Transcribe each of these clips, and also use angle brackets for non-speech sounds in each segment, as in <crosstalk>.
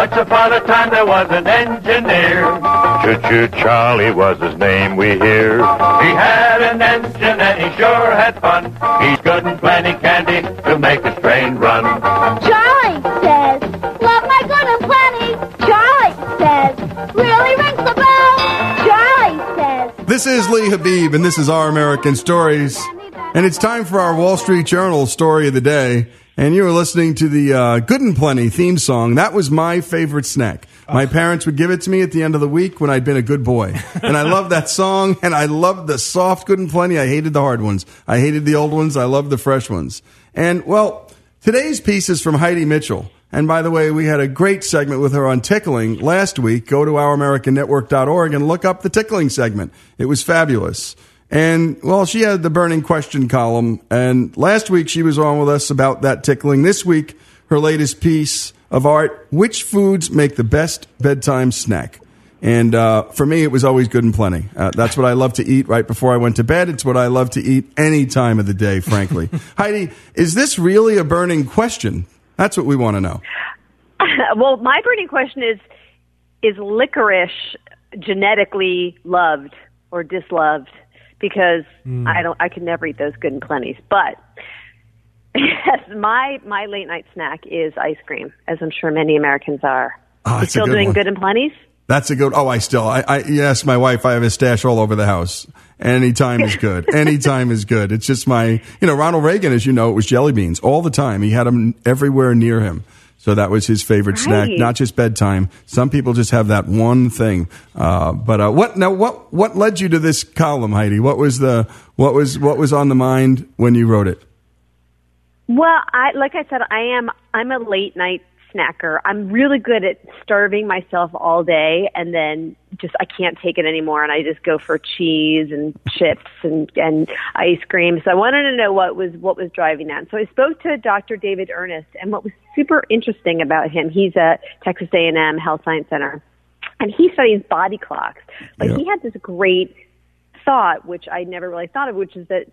Once upon a time there was an engineer. Choo-choo Charlie was his name, we hear. He had an engine and he sure had fun. He's good and plenty candy to make his train run. Charlie says, love my good and plenty. Charlie says, really rings the bell. Charlie says. This is Lee Habib, and this is Our American Stories. And it's time for our Wall Street Journal story of the day. And you were listening to the uh, Good and Plenty theme song. That was my favorite snack. My parents would give it to me at the end of the week when I'd been a good boy. And I loved that song, and I loved the soft Good and Plenty. I hated the hard ones. I hated the old ones. I loved the fresh ones. And, well, today's piece is from Heidi Mitchell. And by the way, we had a great segment with her on tickling last week. Go to ouramericannetwork.org and look up the tickling segment. It was fabulous. And well, she had the burning question column. And last week she was on with us about that tickling. This week, her latest piece of art: which foods make the best bedtime snack? And uh, for me, it was always good and plenty. Uh, that's what I love to eat right before I went to bed. It's what I love to eat any time of the day, frankly. <laughs> Heidi, is this really a burning question? That's what we want to know. <laughs> well, my burning question is: Is licorice genetically loved or disloved? Because Hmm. I don't, I could never eat those good and plenties. But yes, <laughs> my my late night snack is ice cream, as I'm sure many Americans are. Oh, you still good doing one. good and plenties? That's a good. Oh, I still. I, I yes, my wife. I have a stash all over the house. Anytime is good. <laughs> Anytime is good. It's just my. You know, Ronald Reagan, as you know, it was jelly beans all the time. He had them everywhere near him. So that was his favorite snack, not just bedtime. Some people just have that one thing. Uh, but uh, what now? What what led you to this column, Heidi? What was the what was what was on the mind when you wrote it? Well, I like I said, I am I'm a late night snacker. I'm really good at starving myself all day and then just I can't take it anymore and I just go for cheese and chips and and ice cream. So I wanted to know what was what was driving that. So I spoke to Dr. David Earnest and what was super interesting about him, he's at Texas A&M Health Science Center and he studies body clocks. But Yeah. he had this great thought, which I never really thought of, which is that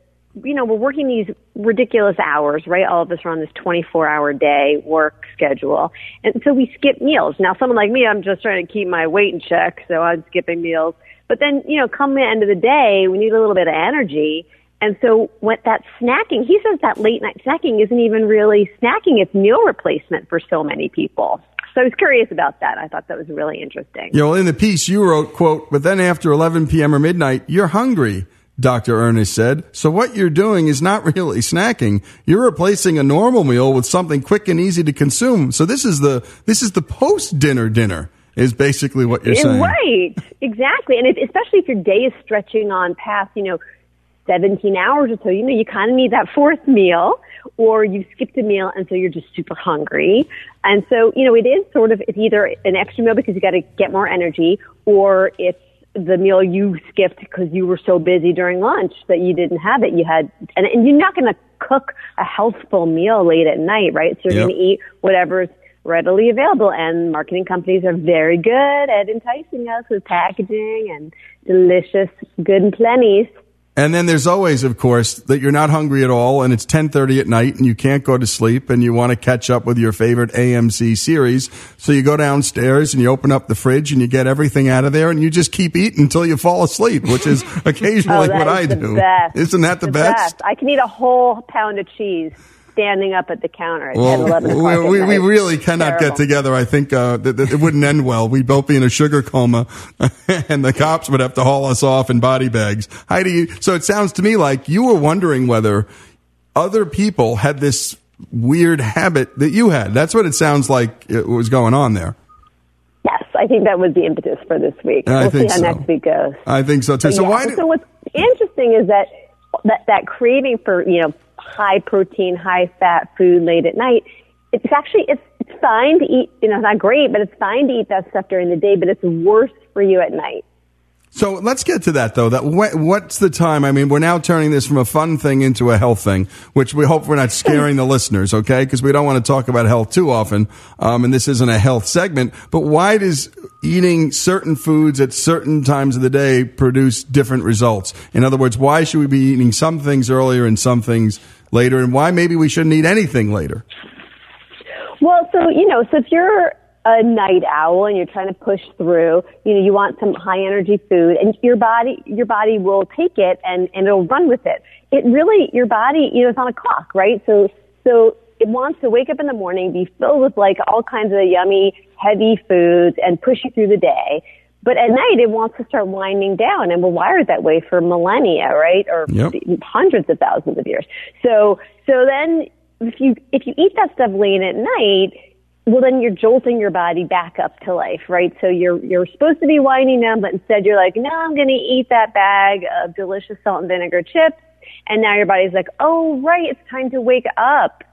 you know we're working these ridiculous hours, right? All of us are on this 24-hour day work schedule, and so we skip meals. Now, someone like me, I'm just trying to keep my weight in check, so I'm skipping meals. But then, you know, come the end of the day, we need a little bit of energy. And so what that snacking, he says that late night snacking isn't even really snacking, it's meal replacement for so many people. So I was curious about that. I thought that was really interesting. You know, in the piece you wrote, quote, but then after 11 p.m. or midnight, you're hungry, Dr. Earnest said. So what you're doing is not <laughs> really snacking. You're replacing a normal meal with something quick and easy to consume. So this is the, this is the post dinner dinner is basically what you're saying. Right, exactly. And if, especially if your day is stretching on past, you know, 17 hours or so, you know, you kind of need that fourth meal or you skipped a meal and so you're just super hungry. And so, you know, it is sort of, it's either an extra meal because you got to get more energy or it's the meal you skipped because you were so busy during lunch that you didn't have it. You had, and, and you're not going to cook a healthful meal late at night, right? So you're Yep. going to eat whatever's readily available and marketing companies are very good at enticing us with packaging and delicious good and plenties. And then there's always, of course, that you're not hungry at all and it's 1030 at night and you can't go to sleep and you want to catch up with your favorite AMC series. So you go downstairs and you open up the fridge and you get everything out of there and you just keep eating until you fall asleep, which is <laughs> oh, occasionally oh, what I the do. Best. Isn't that the, best? I can eat a whole pound of cheese standing up at the counter at 10, 11 o'clock. we, we, really cannot Terrible. get together. I think uh, that, that it wouldn't end well. We'd both be in a sugar coma, <laughs> and the cops would have to haul us off in body bags. Heidi, so it sounds to me like you were wondering whether other people had this weird habit that you had. That's what it sounds like it was going on there. Yes, I think that was the impetus for this week. I we'll think see how so. next week goes. I think so too. But So yeah, why? Did, so what's interesting is that, that that craving for you know high protein, high fat food late at night. It's actually it's it's fine to eat. You know, it's not great, but it's fine to eat that stuff during the day. But it's worse for you at night. So let's get to that though. That wh- what's the time? I mean, we're now turning this from a fun thing into a health thing, which we hope we're not <laughs> scaring the listeners, okay? Because we don't want to talk about health too often, um, and this isn't a health segment. But why does eating certain foods at certain times of the day produce different results? In other words, why should we be eating some things earlier and some things later, and why maybe we shouldn't eat anything later? Well, so you know, so if you're a night owl and you're trying to push through, you know, you want some high energy food and your body, your body will take it and, and it'll run with it. It really, your body, you know, it's on a clock, right? So, so it wants to wake up in the morning, be filled with like all kinds of yummy, heavy foods and push you through the day. But at night, it wants to start winding down, and we're wired that way for millennia, right, or Yep. hundreds of thousands of years. So, so then if you if you eat that stuff late at night, well, then you're jolting your body back up to life, right? So you're you're supposed to be winding down, but instead you're like, no, I'm going to eat that bag of delicious salt and vinegar chips, and now your body's like, oh, right, it's time to wake up.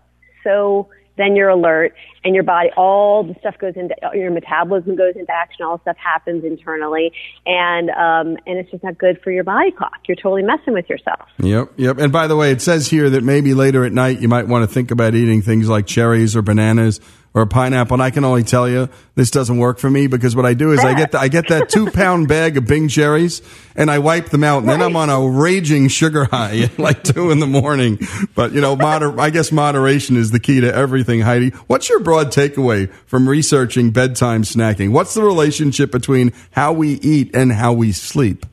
So then you're alert and your body, all the stuff goes into, your metabolism goes into action, all stuff happens internally and, um, and it's just not good for your body clock. You're totally messing with yourself. Yep, yep. And by the way, it says here that maybe later at night you might want to think about eating things like cherries or bananas or a pineapple. And I can only tell you this doesn't work for me because what I do is I get the, I get that <laughs> two pound bag of Bing cherries and I wipe them out and then I'm on a raging sugar high at like two in the morning. But you know, moder- I guess moderation is the key to everything. Heidi, what's your broad takeaway from researching bedtime snacking? What's the relationship between how we eat and how we sleep?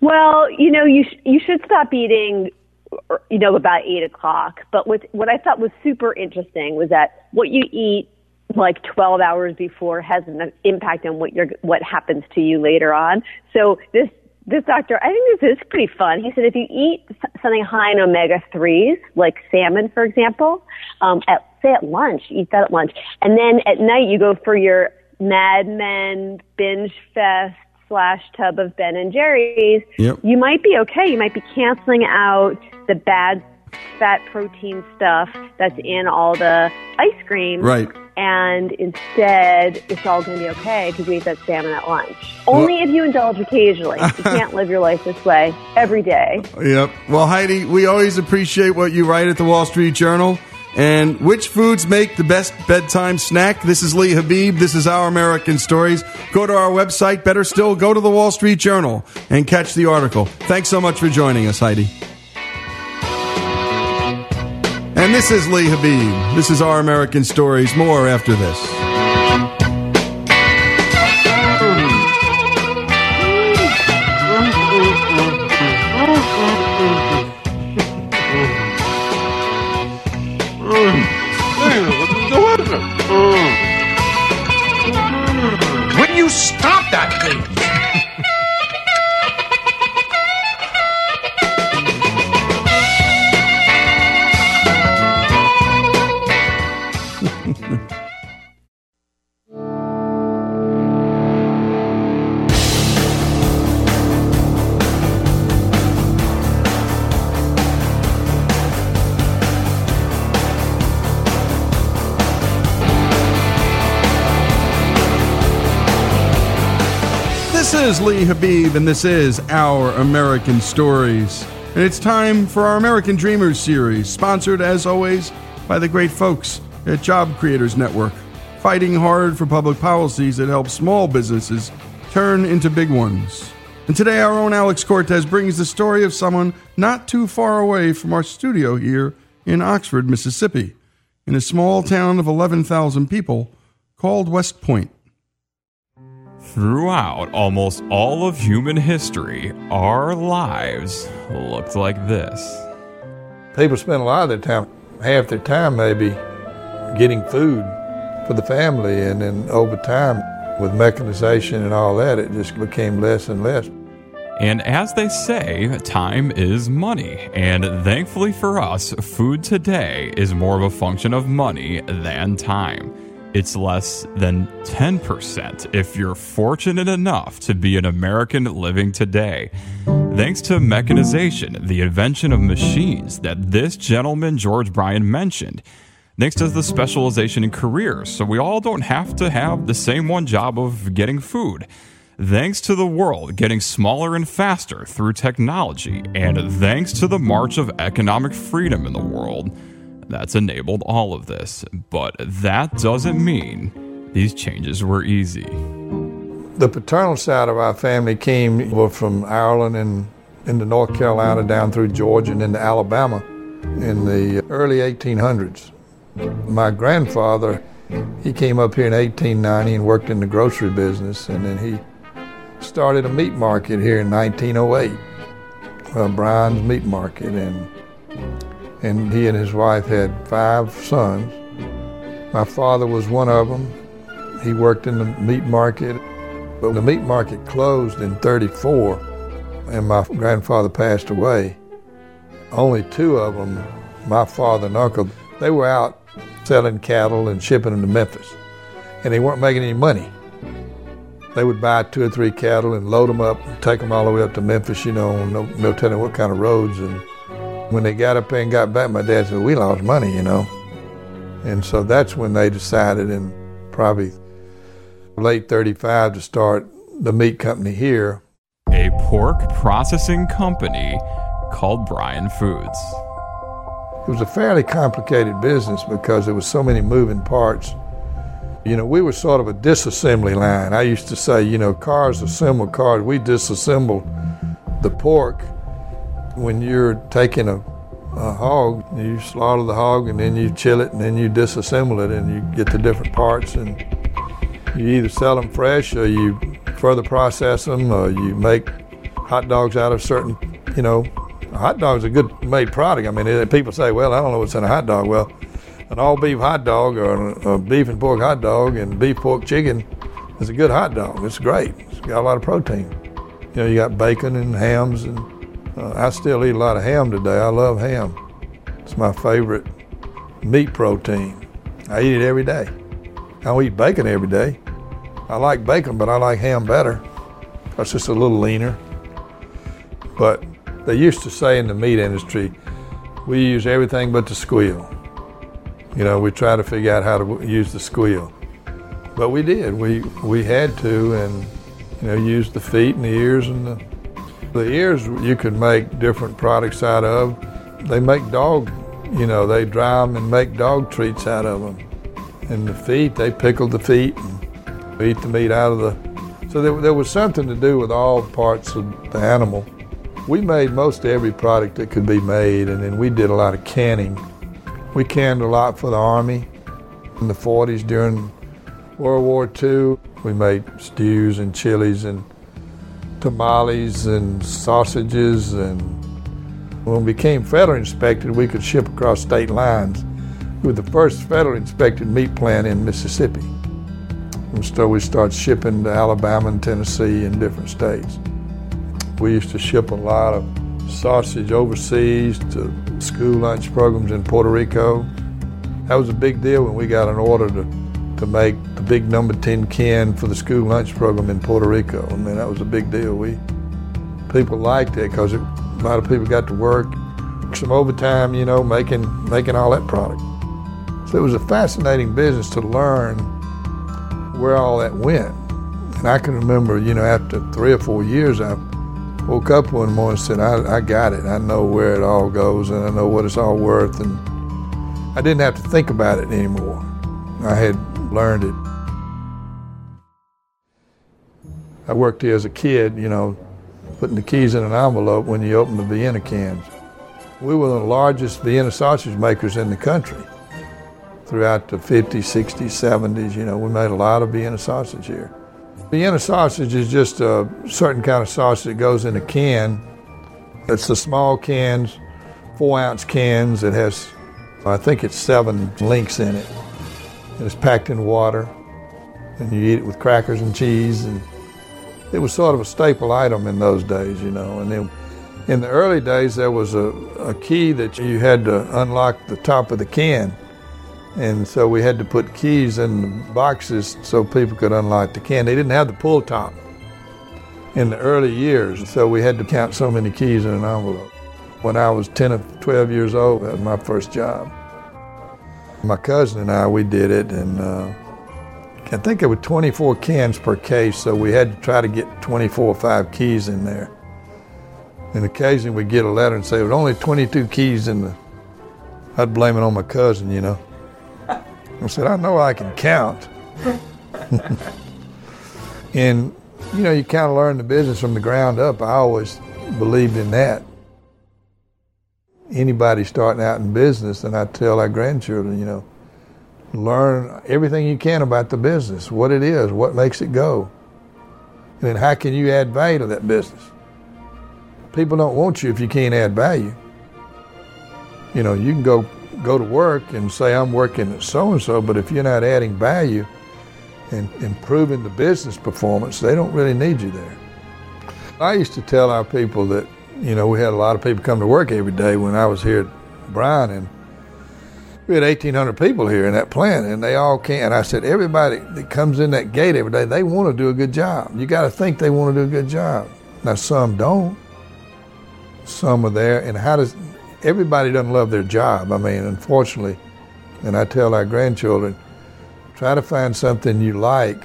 Well, you know, you sh- you should stop eating, you know, about eight o'clock. But what what I thought was super interesting was that what you eat like 12 hours before has an impact on what you're what happens to you later on. So this this doctor, I think this is pretty fun. He said if you eat something high in omega threes, like salmon, for example, um, at say at lunch, eat that at lunch, and then at night you go for your Mad Men binge fest slash tub of Ben and Jerry's. Yep. You might be okay. You might be canceling out the bad fat protein stuff that's in all the ice cream Right. and instead it's all going to be okay because you ate that salmon at lunch. Only if you indulge occasionally. You <laughs> can't live your life this way every day. Yep. Well, Heidi, we always appreciate what you write at the Wall Street Journal. And which foods make the best bedtime snack? This is Lee Habib. This is Our American Stories. Go to our website. Better still, go to the Wall Street Journal and catch the article. Thanks so much for joining us, Heidi. And this is Lee Habib. This is Our American Stories. More after this. Is Lee Habib, and this is Our American Stories. And it's time for our American Dreamers series, sponsored as always by the great folks at Job Creators Network, fighting hard for public policies that help small businesses turn into big ones. And today, our own Alex Cortez brings the story of someone not too far away from our studio here in Oxford, Mississippi, in a small town of 11,000 people called West Point. Throughout almost all of human history, our lives looked like this. People spend a lot of their time, half their time maybe, getting food for the family, and then over time, with mechanization and all that, it just became less and less. And as they say, time is money. And thankfully for us, food today is more of a function of money than time. It's less than 10% if you're fortunate enough to be an American living today. Thanks to mechanization, the invention of machines that this gentleman, George Bryan, mentioned. Thanks to the specialization in careers, so we all don't have to have the same one job of getting food. Thanks to the world getting smaller and faster through technology, and thanks to the march of economic freedom in the world, that's enabled all of this. But that doesn't mean these changes were easy. The paternal side of our family came from Ireland and into North Carolina down through Georgia and into Alabama in the early 1800s. My grandfather He came up here in 1890 and worked in the grocery business, and then he started a meat market here in 1908, uh, Bryan's Meat Market, and and he and his wife had five sons. My father was one of them. He worked in the meat market, but the meat market closed in 34, and my grandfather passed away. Only two of them, my father and uncle, they were out selling cattle and shipping them to Memphis, and they weren't making any money. They would buy two or three cattle and load them up, and take them all the way up to Memphis, you know, no, no telling what kind of roads. And when they got up there and got back, my dad said, "We lost money," you know. And so that's when they decided in probably late 35 to start the meat company here. A pork processing company called Bryan Foods. It was a fairly complicated business because there was so many moving parts. You know, we were sort of a disassembly line. I used to say, you know, cars assemble cars. We disassembled the pork when you're taking a a hog. You slaughter the hog and then you chill it and then you disassemble it and you get the different parts and you either sell them fresh or you further process them or you make hot dogs out of certain, you know, a hot dog's a good made product. I mean, people say, well, I don't know what's in a hot dog. Well, an all beef hot dog or a beef and pork hot dog and beef pork chicken is a good hot dog. It's great. It's got a lot of protein. You know, you got bacon and hams and uh, I still eat a lot of ham today. I love ham. It's my favorite meat protein. I eat it every day. I don't eat bacon every day. I like bacon, but I like ham better. It's just a little leaner. But they used to say in the meat industry, we use everything but the squeal. You know, we try to figure out how to use the squeal. But we did. We we had to, and you know, use the feet and the ears and the the ears you can make different products out of. They make dog, you know, they dry them and make dog treats out of them. And the feet, they pickle the feet and eat the meat out of the. So there, there was something to do with all parts of the animal. We made most every product that could be made, and then we did a lot of canning. We canned a lot for the Army in the 40s during World War II. We made stews and chilies and tamales and sausages. And when we became federal inspected, we could ship across state lines. We were the first federal inspected meat plant in Mississippi. And so we started shipping to Alabama and Tennessee and different states. We used to ship a lot of sausage overseas to school lunch programs in Puerto Rico. That was a big deal when we got an order to to make big number 10 can for the school lunch program in Puerto Rico. I mean, that was a big deal. We People liked it because a lot of people got to work, some overtime, you know, making, making all that product. So it was a fascinating business to learn where all that went. And I can remember, you know, after three or four years, I woke up one morning and said, I, I got it. I know where it all goes and I know what it's all worth. And I didn't have to think about it anymore. I had learned it. I worked here as a kid, you know, putting the keys in an envelope when you open the Vienna cans. We were the largest Vienna sausage makers in the country throughout the 50s, 60s, 70s. You know, we made a lot of Vienna sausage here. Vienna sausage is just a certain kind of sausage that goes in a can. It's the small cans, four ounce cans. It has, I think it's seven links in it and it's packed in water, and you eat it with crackers and cheese, and it was sort of a staple item in those days, you know. And then in the early days, there was a, a key that you had to unlock the top of the can, and so we had to put keys in the boxes so people could unlock the can. They didn't have the pull top in the early years, so we had to count so many keys in an envelope. When I was 10 or 12 years old, that was my first job. My cousin and I, we did it, and uh, I think it was 24 cans per case, so we had to try to get 24 or 5 keys in there. And occasionally we'd get a letter and say, there were only 22 keys in the. I'd blame it on my cousin, you know. I said, I know I can count. <laughs> and, you know, you kind of learn the business from the ground up. I always believed in that anybody starting out in business, and I tell our grandchildren, you know, learn everything you can about the business, what it is, what makes it go, and then how can you add value to that business. People don't want you if you can't add value. You know, you can go go to work and say I'm working at so and so, but if you're not adding value and improving the business performance, they don't really need you there. I used to tell our people that, you know, we had a lot of people come to work every day when I was here at Bryan and we had 1,800 people here in that plant, and they all came. And I said, everybody that comes in that gate every day, they want to do a good job. You got to think they want to do a good job. Now, some don't. Some are there, and how does everybody doesn't love their job? I mean, unfortunately, and I tell our grandchildren, try to find something you like,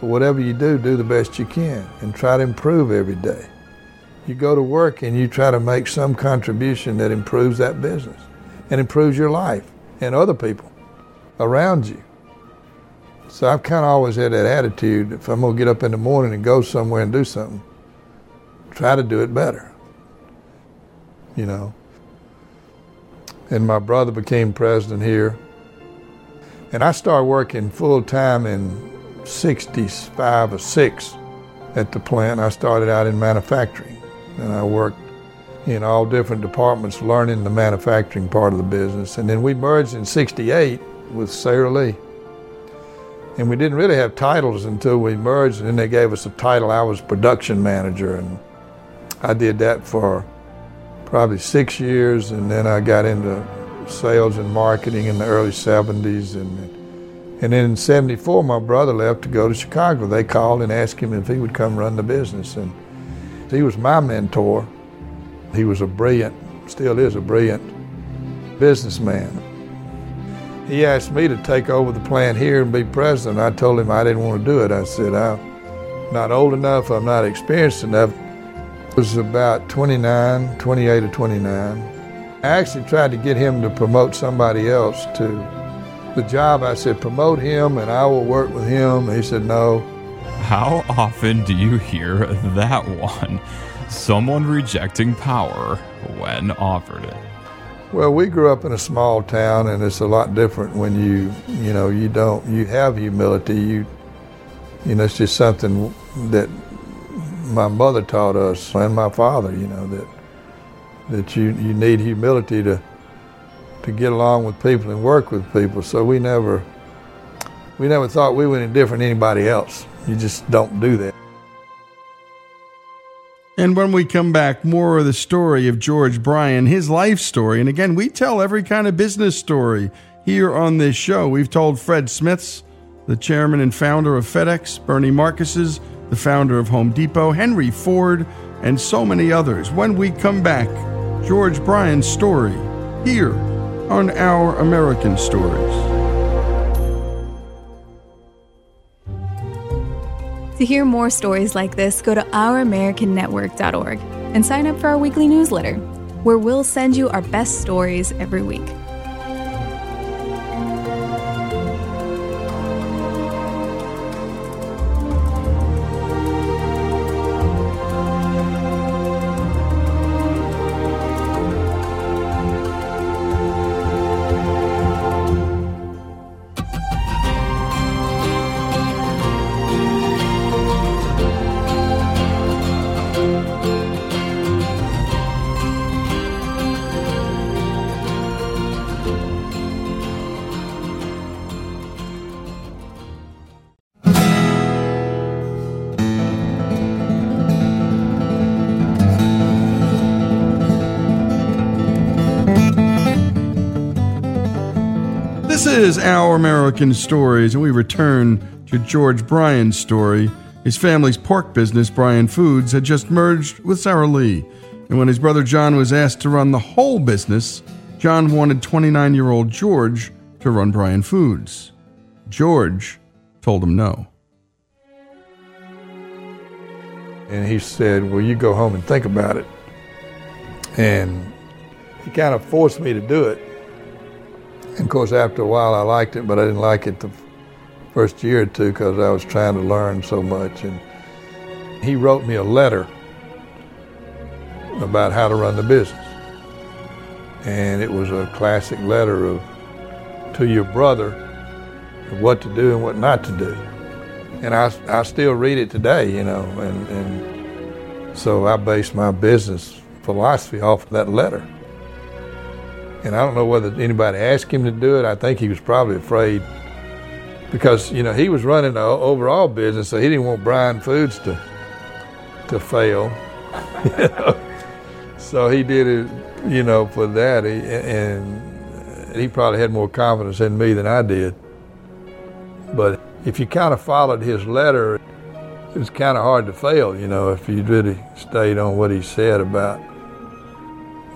but whatever you do, do the best you can, and try to improve every day. You go to work and you try to make some contribution that improves that business and improves your life and other people around you. So I've kind of always had that attitude. If I'm going to get up in the morning and go somewhere and do something, try to do it better. You know. And my brother became president here. And I started working full time in 65 or 6 at the plant. I started out in manufacturing. And I worked in all different departments learning the manufacturing part of the business. And then we merged in 68 with Sara Lee. And we didn't really have titles until we merged, and then they gave us a title. I was production manager, and I did that for probably six years, and then I got into sales and marketing in the early 70s. And, and then in 74, my brother left to go to Chicago. They called and asked him if he would come run the business. And he was my mentor. He was a brilliant, still is a brilliant businessman. He asked me to take over the plant here and be president. I told him I didn't want to do it. I said, I'm not old enough, I'm not experienced enough. It was about 29, 28 or 29. I actually tried to get him to promote somebody else to the job. I said, promote him and I will work with him. He said, no. How often do you hear that one? Someone rejecting power when offered it. Well, we grew up in a small town, and it's a lot different when you, you know, you don't, you have humility. You, you know, it's just something that my mother taught us and my father. You know that that you you need humility to to get along with people and work with people. So we never we never thought we were any different than anybody else. You just don't do that. And when we come back, more of the story of George Bryan, his life story. And again, we tell every kind of business story here on this show. We've told Fred Smith's, the chairman and founder of FedEx, Bernie Marcus's, the founder of Home Depot, Henry Ford, and so many others. When we come back, George Bryan's story here on Our American Stories. To hear more stories like this, go to ouramericannetwork.org and sign up for our weekly newsletter, where we'll send you our best stories every week. Our American Stories, and we return to George Bryan's story. His family's pork business, Bryan Foods, had just merged with Sara Lee. And when his brother John was asked to run the whole business, John wanted 29 year old George to run Bryan Foods. George told him no. And he said, Well, you go home and think about it. And he kind of forced me to do it. And of course, after a while, I liked it, but I didn't like it the first year or two because I was trying to learn so much. And he wrote me a letter about how to run the business. And it was a classic letter of, to your brother, of what to do and what not to do. And I, I still read it today, you know, and, and so I base my business philosophy off of that letter. And I don't know whether anybody asked him to do it. I think he was probably afraid because, you know, he was running the overall business, so he didn't want Bryan Foods to, to fail. <laughs> So he did it, you know, for that. He, and he probably had more confidence in me than I did. But if you kind of followed his letter, it was kind of hard to fail, you know, if you really stayed on what he said about,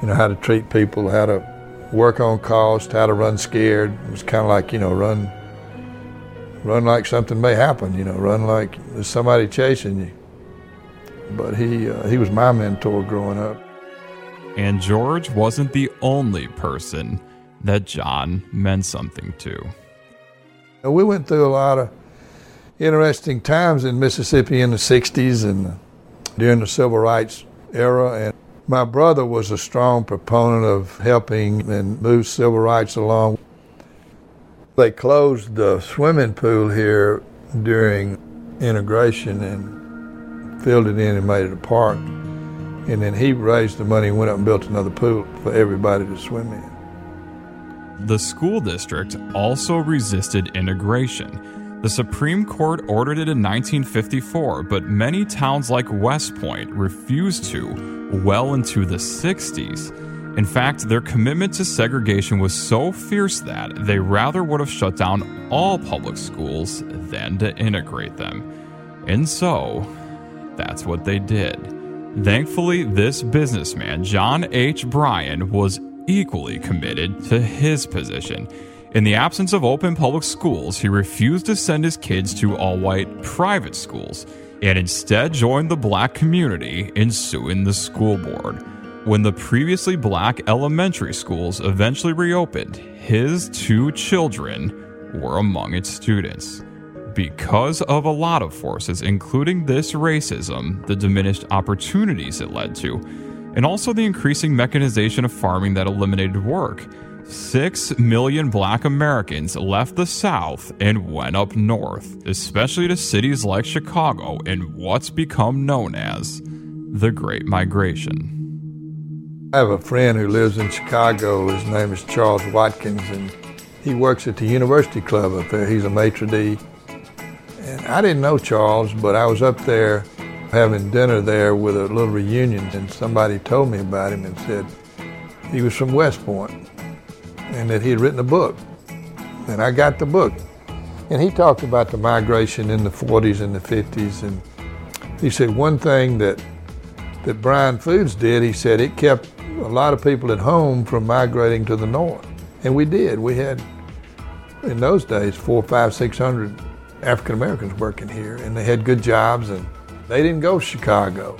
you know, how to treat people, how to work on cost, how to run scared. It was kind of like, you know, run run like something may happen, you know, run like there's somebody chasing you. But he uh, he was my mentor growing up. And George wasn't the only person that John meant something to. We went through a lot of interesting times in Mississippi in the 60s and during the civil rights era and my brother was a strong proponent of helping and move civil rights along. They closed the swimming pool here during integration and filled it in and made it a park. And then he raised the money and went up and built another pool for everybody to swim in. The school district also resisted integration. The Supreme Court ordered it in 1954, but many towns like West Point refused to well into the 60s. In fact, their commitment to segregation was so fierce that they rather would have shut down all public schools than to integrate them. And so, that's what they did. Thankfully, this businessman, John H. Bryan, was equally committed to his position. In the absence of open public schools, he refused to send his kids to all white private schools and instead joined the black community in suing the school board. When the previously black elementary schools eventually reopened, his two children were among its students. Because of a lot of forces, including this racism, the diminished opportunities it led to, and also the increasing mechanization of farming that eliminated work, Six million black Americans left the South and went up north, especially to cities like Chicago in what's become known as the Great Migration. I have a friend who lives in Chicago. His name is Charles Watkins, and he works at the University Club up there. He's a maitre d'. And I didn't know Charles, but I was up there having dinner there with a little reunion, and somebody told me about him and said he was from West Point and that he had written a book. And I got the book. And he talked about the migration in the 40s and the 50s. And he said one thing that, that Bryan Foods did, he said it kept a lot of people at home from migrating to the north. And we did. We had, in those days, four, five, six hundred African Americans working here, and they had good jobs, and they didn't go to Chicago.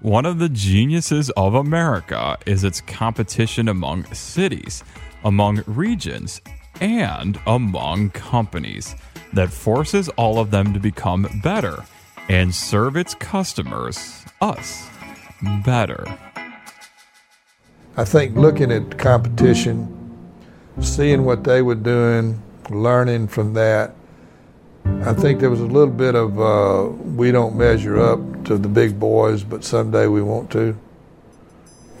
One of the geniuses of America is its competition among cities among regions, and among companies that forces all of them to become better and serve its customers, us, better. I think looking at competition, seeing what they were doing, learning from that, I think there was a little bit of uh, we don't measure up to the big boys, but someday we want to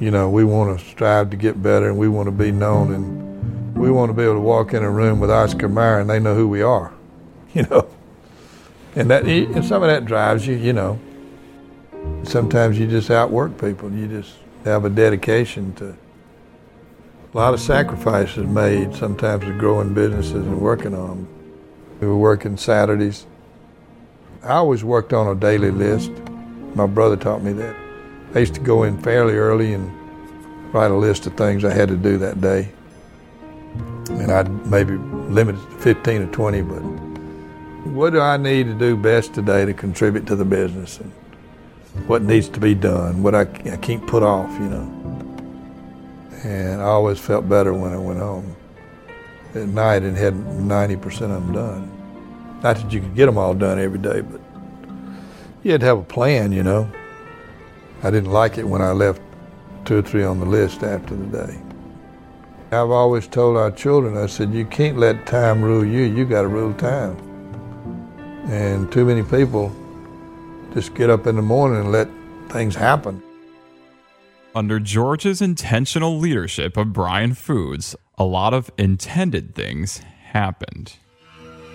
you know, we want to strive to get better and we want to be known and we want to be able to walk in a room with Oscar Mayer and they know who we are, <laughs> you know. And that and some of that drives you, you know. Sometimes you just outwork people. You just have a dedication to a lot of sacrifices made sometimes to growing businesses and working on them. We were working Saturdays. I always worked on a daily list. My brother taught me that. I used to go in fairly early and write a list of things I had to do that day. And I'd maybe limit it to 15 or 20, but what do I need to do best today to contribute to the business? And what needs to be done, what I, I can't put off, you know. And I always felt better when I went home at night and had 90% of them done. Not that you could get them all done every day, but you had to have a plan, you know. I didn't like it when I left two or three on the list after the day. I've always told our children, I said, you can't let time rule you, you got to rule time. And too many people just get up in the morning and let things happen. Under George's intentional leadership of Bryan Foods, a lot of intended things happened.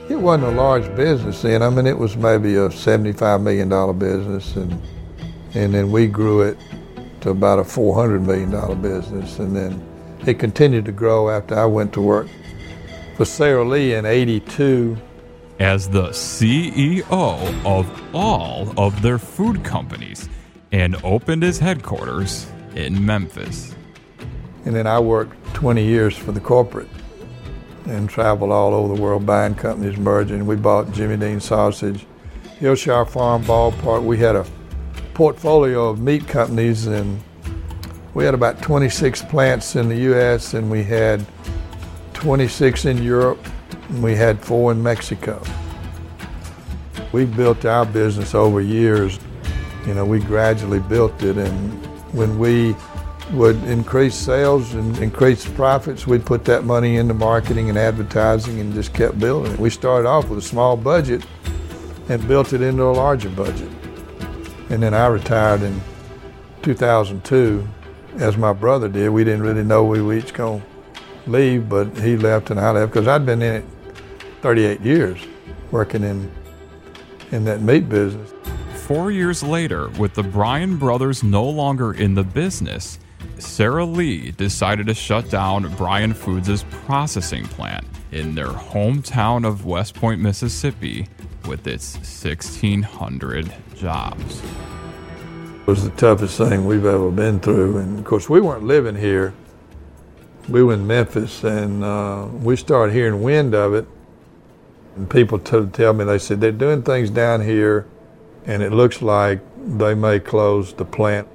It wasn't a large business then. I mean, it was maybe a $75 million business, and, and then we grew it to about a $400 million business. And then it continued to grow after I went to work for Sara Lee in 82. As the CEO of all of their food companies and opened his headquarters in Memphis. And then I worked 20 years for the corporate and traveled all over the world buying companies, merging. We bought Jimmy Dean Sausage, Hillshire Farm Ballpark. We had a portfolio of meat companies, and we had about 26 plants in the U.S., and we had 26 in Europe, and we had four in Mexico. We built our business over years. You know, we gradually built it, and when we would increase sales and increase profits, we'd put that money into marketing and advertising and just kept building it. We started off with a small budget and built it into a larger budget. And then I retired in 2002, as my brother did. We didn't really know we were each going to leave, but he left and I left because I'd been in it 38 years working in, in that meat business. Four years later, with the Bryan brothers no longer in the business, Sara Lee decided to shut down Bryan Foods' processing plant in their hometown of West Point, Mississippi, with its 1,600 jobs. It was the toughest thing we've ever been through. And of course, we weren't living here. We were in Memphis, and uh, we started hearing wind of it. And people t- tell me, they said, they're doing things down here, and it looks like they may close the plant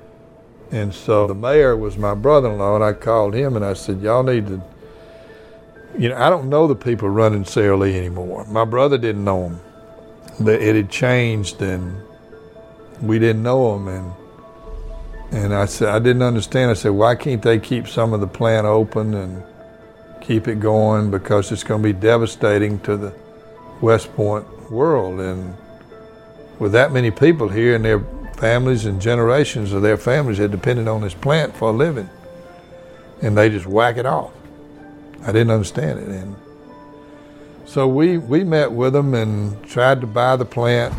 and so the mayor was my brother in law, and I called him and I said, Y'all need to, you know, I don't know the people running Sara Lee anymore. My brother didn't know them. It had changed, and we didn't know them. And, and I said, I didn't understand. I said, Why can't they keep some of the plant open and keep it going? Because it's going to be devastating to the West Point world. And with that many people here, and they're families and generations of their families had depended on this plant for a living. And they just whack it off. I didn't understand it. And so we, we met with them and tried to buy the plant.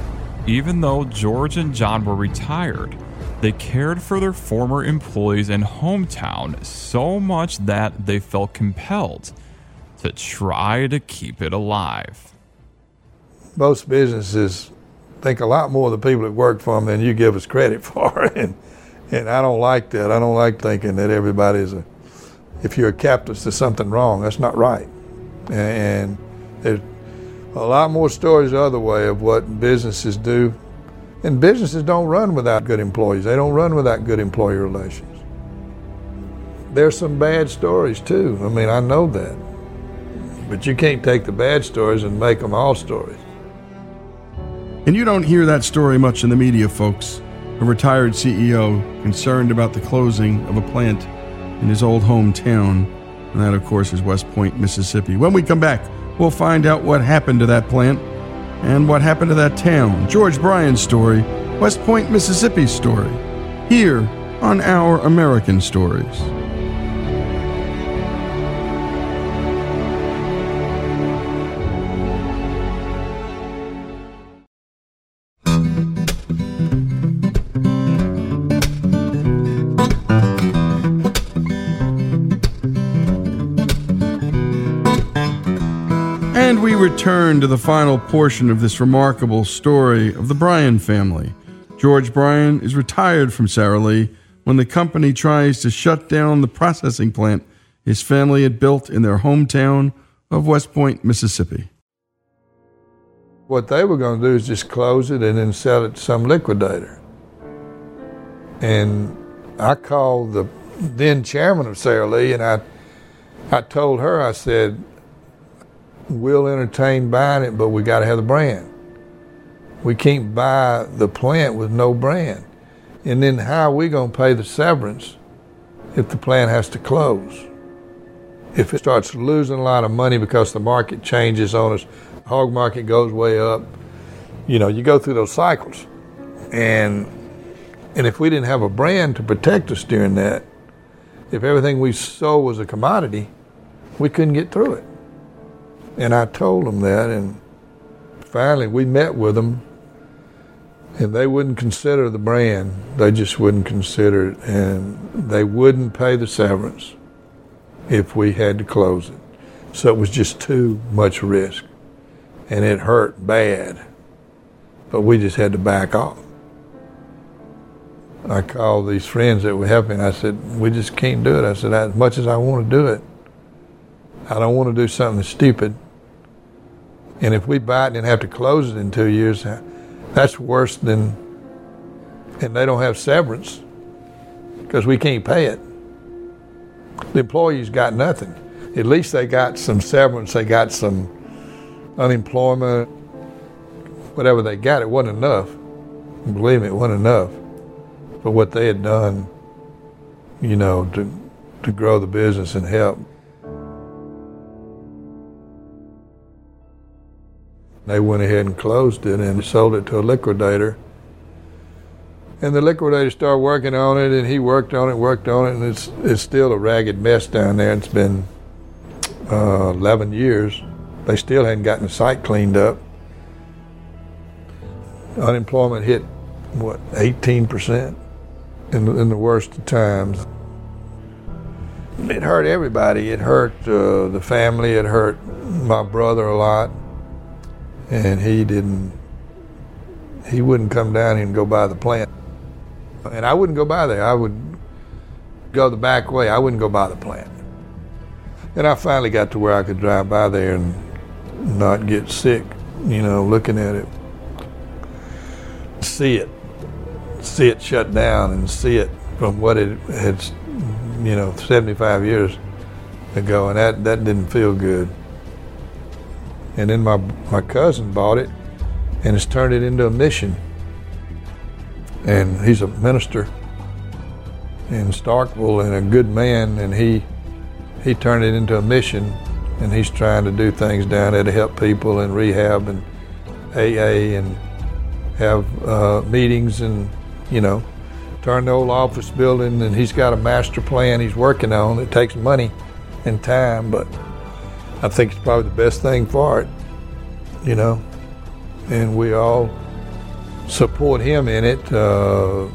Even though George and John were retired, they cared for their former employees and hometown so much that they felt compelled to try to keep it alive. Most businesses think a lot more of the people that work for them than you give us credit <laughs> for. and, and I don't like that. I don't like thinking that everybody's a, if you're a capitalist, there's something wrong. That's not right. And, and there's a lot more stories the other way of what businesses do. And businesses don't run without good employees. They don't run without good employee relations. There's some bad stories too. I mean, I know that. But you can't take the bad stories and make them all stories. And you don't hear that story much in the media, folks. A retired CEO concerned about the closing of a plant in his old hometown. And that, of course, is West Point, Mississippi. When we come back, we'll find out what happened to that plant and what happened to that town. George Bryan's story, West Point, Mississippi's story, here on Our American Stories. Return to the final portion of this remarkable story of the Bryan family. George Bryan is retired from Sara Lee when the company tries to shut down the processing plant his family had built in their hometown of West Point, Mississippi. What they were going to do is just close it and then sell it to some liquidator. And I called the then chairman of Sara Lee and I, I told her, I said, we'll entertain buying it, but we got to have the brand. We can't buy the plant with no brand. And then how are we going to pay the severance if the plant has to close? if it starts losing a lot of money because the market changes on us, hog market goes way up, you know, you go through those cycles. And and if we didn't have a brand to protect us during that, if everything we sold was a commodity, we couldn't get through it. And I told them that, and finally we met with them, and they wouldn't consider the brand. They just wouldn't consider it, and they wouldn't pay the severance if we had to close it. So it was just too much risk, and it hurt bad. But we just had to back off. I called these friends that were helping. I said, "We just can't do it." I said, "As much as I want to do it, I don't want to do something stupid. And if we buy it and have to close it in two years, uh, that's worse than. And they don't have severance because we can't pay it. The employees got nothing. At least they got some severance. They got some unemployment. Whatever they got, it wasn't enough. Believe me, it wasn't enough for what they had done, you know, to, to grow the business and help. They went ahead and closed it and sold it to a liquidator. And the liquidator started working on it, and he worked on it, worked on it, and it's it's still a ragged mess down there. It's been uh, 11 years. They still hadn't gotten the site cleaned up. Unemployment hit what 18 percent in, in the worst of times. It hurt everybody. It hurt uh, the family. It hurt my brother a lot and he didn't he wouldn't come down and go by the plant. And i wouldn't go by there. I would go the back way. I wouldn't go by the plant. And i finally got to where i could drive by there and not get sick you know looking at it. See it see it shut down and see it from what it had you know 75 years ago. And that that didn't feel good and then my, my cousin bought it and has turned it into a mission. And he's a minister in Starkville and a good man, and he he turned it into a mission, and he's trying to do things down there to help people in rehab and AA and have uh, meetings and you know turn the old office building. And he's got a master plan he's working on. It takes money and time, but I think it's probably the best thing for it, you know. And we all support him in it. Uh,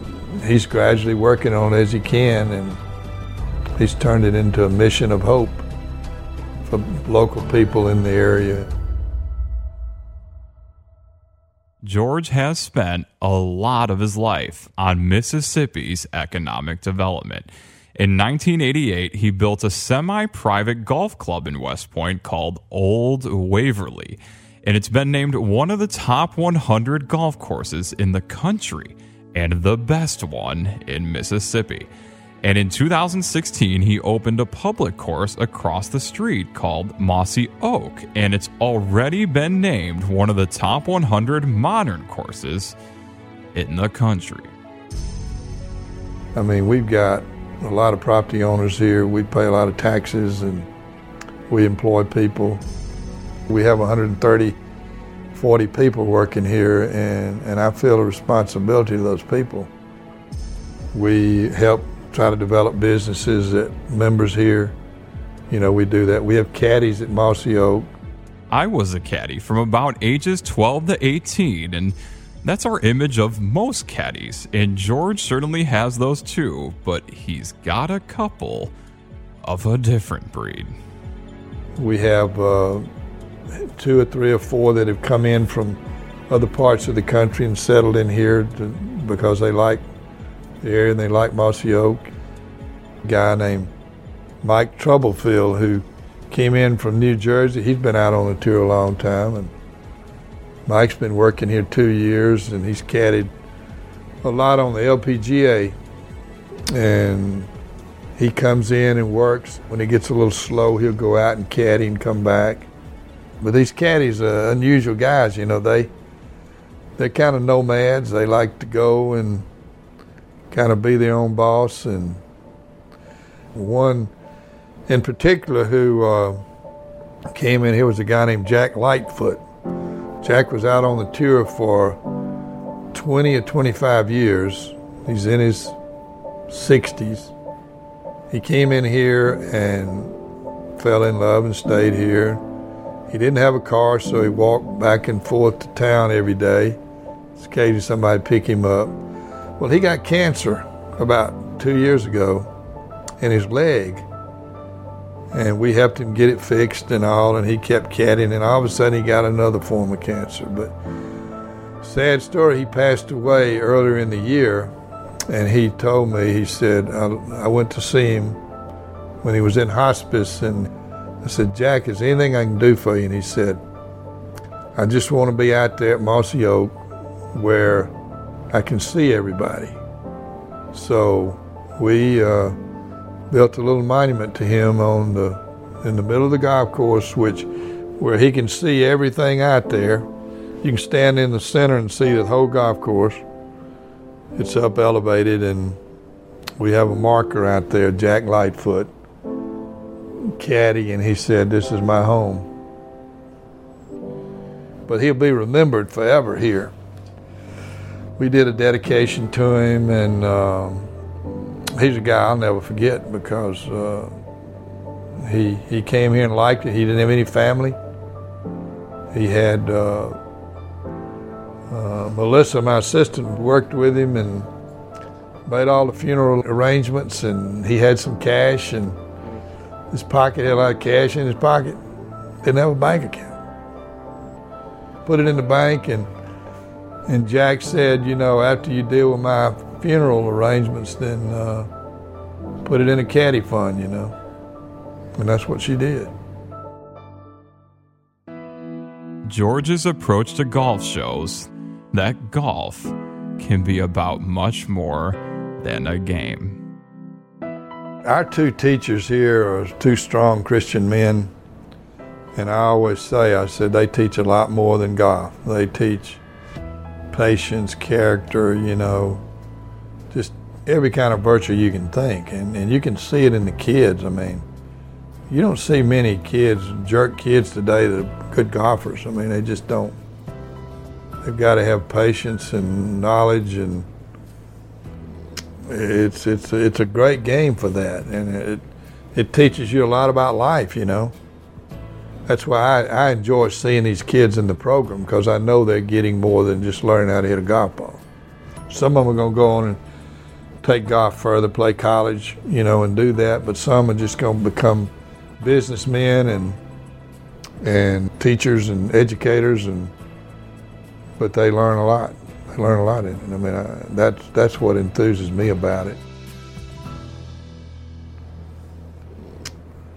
he's gradually working on it as he can, and he's turned it into a mission of hope for local people in the area. George has spent a lot of his life on Mississippi's economic development. In 1988, he built a semi private golf club in West Point called Old Waverly, and it's been named one of the top 100 golf courses in the country and the best one in Mississippi. And in 2016, he opened a public course across the street called Mossy Oak, and it's already been named one of the top 100 modern courses in the country. I mean, we've got a lot of property owners here. We pay a lot of taxes and we employ people. We have 130, 40 people working here, and, and I feel a responsibility to those people. We help try to develop businesses that members here. You know, we do that. We have caddies at Mossy Oak. I was a caddy from about ages 12 to 18, and that's our image of most caddies, and George certainly has those too, but he's got a couple of a different breed. We have uh, two or three or four that have come in from other parts of the country and settled in here to, because they like the area and they like Mossy Oak. A guy named Mike Troublefield who came in from New Jersey. He's been out on the tour a long time and Mike's been working here two years and he's caddied a lot on the LPGA. And he comes in and works. When he gets a little slow, he'll go out and caddy and come back. But these caddies are unusual guys, you know, they they're kind of nomads. They like to go and kind of be their own boss. And one in particular who uh, came in here was a guy named Jack Lightfoot. Jack was out on the tour for 20 or 25 years. He's in his 60s. He came in here and fell in love and stayed here. He didn't have a car, so he walked back and forth to town every day. Occasionally somebody pick him up. Well, he got cancer about two years ago in his leg. And we helped him get it fixed and all, and he kept catting, and all of a sudden he got another form of cancer. But sad story, he passed away earlier in the year, and he told me, he said, I, I went to see him when he was in hospice, and I said, Jack, is there anything I can do for you? And he said, I just want to be out there at Mossy Oak where I can see everybody. So we uh, built a little monument to him on the in the middle of the golf course, which where he can see everything out there. You can stand in the center and see the whole golf course. It's up elevated, and we have a marker out there, Jack Lightfoot, caddy, and he said, "This is my home." But he'll be remembered forever here we did a dedication to him, and um, he's a guy I'll never forget because uh, he he came here and liked it. He didn't have any family. He had uh, uh, Melissa, my assistant, worked with him and made all the funeral arrangements, and he had some cash, and his pocket had a lot of cash in his pocket. Didn't have a bank account. Put it in the bank and and Jack said, you know, after you deal with my funeral arrangements, then uh, put it in a caddy fund, you know. And that's what she did. George's approach to golf shows that golf can be about much more than a game. Our two teachers here are two strong Christian men. And I always say, I said, they teach a lot more than golf. They teach patience, character, you know, just every kind of virtue you can think. And, and you can see it in the kids. I mean, you don't see many kids, jerk kids today that are good golfers. I mean, they just don't. They've got to have patience and knowledge, and it's it's it's a great game for that, and it it teaches you a lot about life, you know that's why I, I enjoy seeing these kids in the program because I know they're getting more than just learning how to hit a golf ball. Some of them are to go on and take golf further, play college, you know, and do that. But some are just going to become businessmen and and teachers and educators, and but they learn a lot. They learn a lot in it. I mean, I, that's that's what enthuses me about it.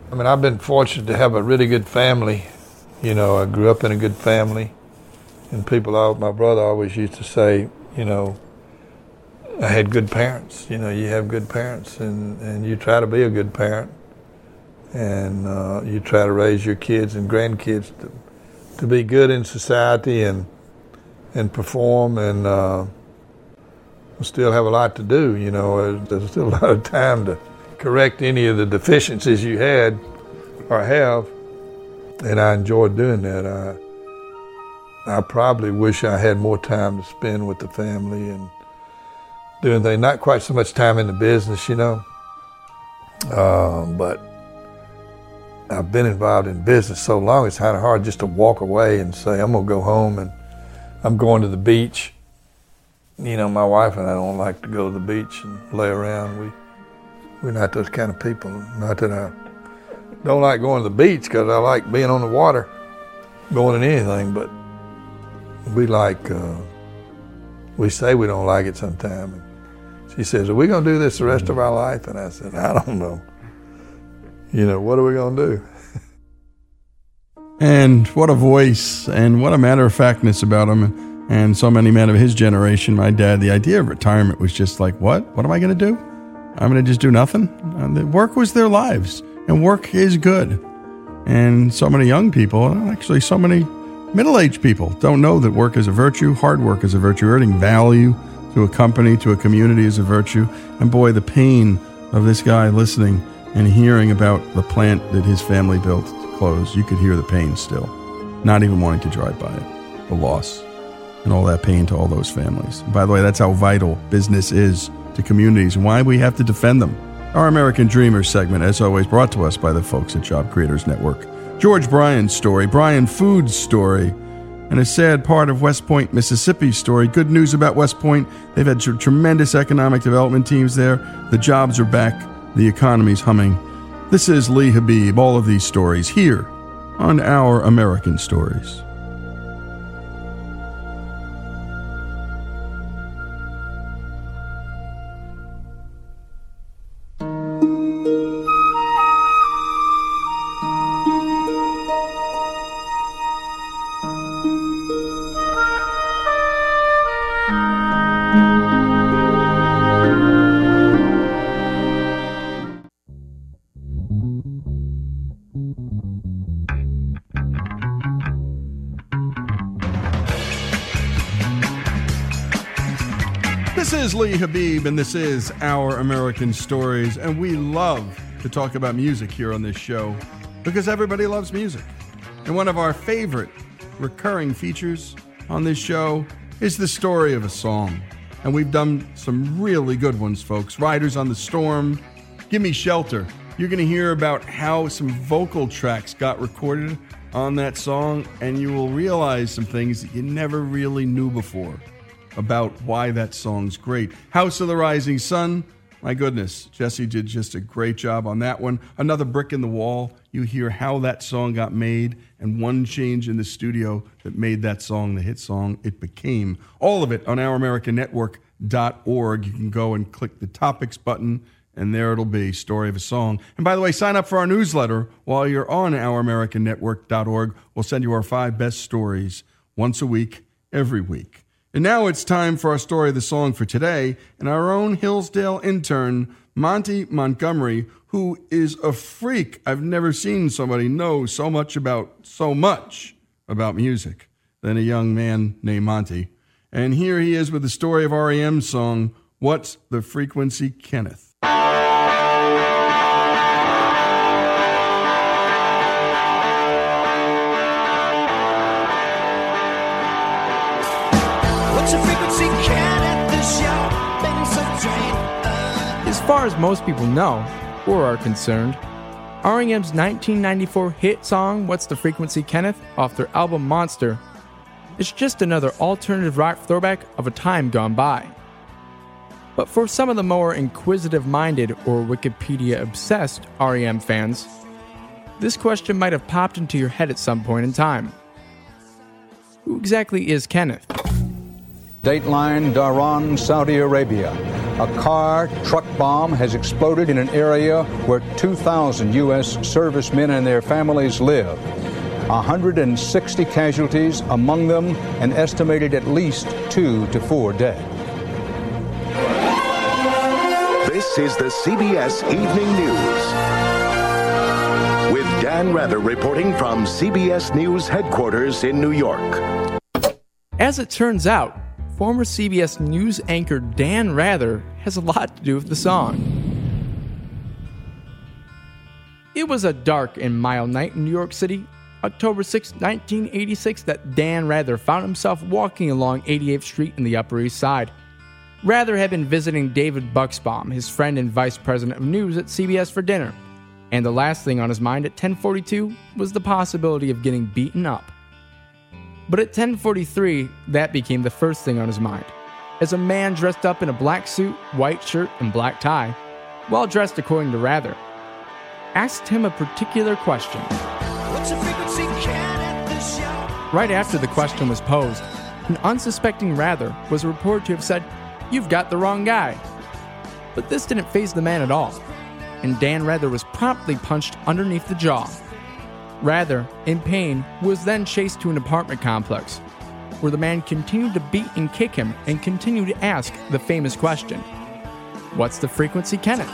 I mean, I've been fortunate to have a really good family. You know, I grew up in a good family, and people, my brother always used to say, you know, I had good parents. You know, you have good parents, and, and you try to be a good parent, and uh, you try to raise your kids and grandkids to, to be good in society and and perform, and uh, still have a lot to do. You know, there's still <laughs> a lot of time to correct any of the deficiencies you had or have, and I enjoyed doing that. I, I probably wish I had more time to spend with the family and doing things. Not quite so much time in the business, you know, uh, but I've been involved in business so long, it's kind of hard just to walk away and say, I'm going to go home and I'm going to the beach. You know, my wife and I don't like to go to the beach and lay around. We we're not those kind of people. Not that I don't like going to the beach because I like being on the water, going in anything, but we like, uh, we say we don't like it sometimes. And she says, Are we going to do this the rest of our life? And I said, I don't know. You know, what are we going to do? <laughs> and what a voice and what a matter of factness about him. And so many men of his generation, my dad, the idea of retirement was just like, What? What am I going to do? I'm going to just do nothing. Uh, work was their lives, and work is good. And so many young people, and actually, so many middle aged people, don't know that work is a virtue, hard work is a virtue, earning value to a company, to a community is a virtue. And boy, the pain of this guy listening and hearing about the plant that his family built closed, you could hear the pain still. Not even wanting to drive by it. The loss and all that pain to all those families. By the way, that's how vital business is to communities and why we have to defend them. Our American Dreamers segment, as always, brought to us by the folks at Job Creators Network. George Bryan's story, Bryan Foods' story, and a sad part of West Point, Mississippi's story. Good news about West Point. They've had tr- tremendous economic development teams there. The jobs are back. The economy's humming. This is Lee Habib. All of these stories here on Our American Stories. This is Lee Habib, and this is Our American Stories. And we love to talk about music here on this show because everybody loves music. And one of our favorite recurring features on this show is the story of a song. And we've done some really good ones, folks. Riders on the Storm, Give Me Shelter. You're going to hear about how some vocal tracks got recorded on that song, and you will realize some things that you never really knew before about why that song's great. House of the Rising Sun, my goodness, Jesse did just a great job on that one. Another brick in the wall. You hear how that song got made and one change in the studio that made that song the hit song it became. All of it on ouramericannetwork.org. You can go and click the topics button and there it'll be story of a song and by the way sign up for our newsletter while you're on ouramericannetwork.org we'll send you our five best stories once a week every week and now it's time for our story of the song for today and our own hillsdale intern monty montgomery who is a freak. I've never seen somebody know so much about so much about music than a young man named monty. And here he is with the story of rem's song what's the frequency kenneth far as most people know, or are concerned, REM's 1994 hit song What's the Frequency Kenneth off their album Monster is just another alternative rock throwback of a time gone by. But for some of the more inquisitive minded or Wikipedia obsessed REM fans, this question might have popped into your head at some point in time. Who exactly is Kenneth? Dateline, Dhahran, Saudi Arabia. A car truck bomb has exploded in an area where 2,000 U.S. servicemen and their families live. 160 casualties, among them an estimated at least two to four dead. This is the CBS Evening News. With Dan Rather reporting from CBS News headquarters in New York. As it turns out, former CBS News anchor Dan Rather has a lot to do with the song. It was a dark and mild night in New York City, October 6, 1986, that Dan Rather found himself walking along 88th Street in the Upper East Side. Rather had been visiting David Buksbaum, his friend and vice president of news at CBS for dinner, and the last thing on his mind at 1042 was the possibility of getting beaten up. But at 1043, that became the first thing on his mind. As a man dressed up in a black suit, white shirt, and black tie, well dressed according to Rather, asked him a particular question. What's your frequency, Kenneth? This. Right after the question was posed, an unsuspecting Rather was reported to have said, You've got the wrong guy. But this didn't faze the man at all, and Dan Rather was promptly punched underneath the jaw. Rather, in pain, was then chased to an apartment complex, where the man continued to beat and kick him and continued to ask the famous question What's the frequency, Kenneth?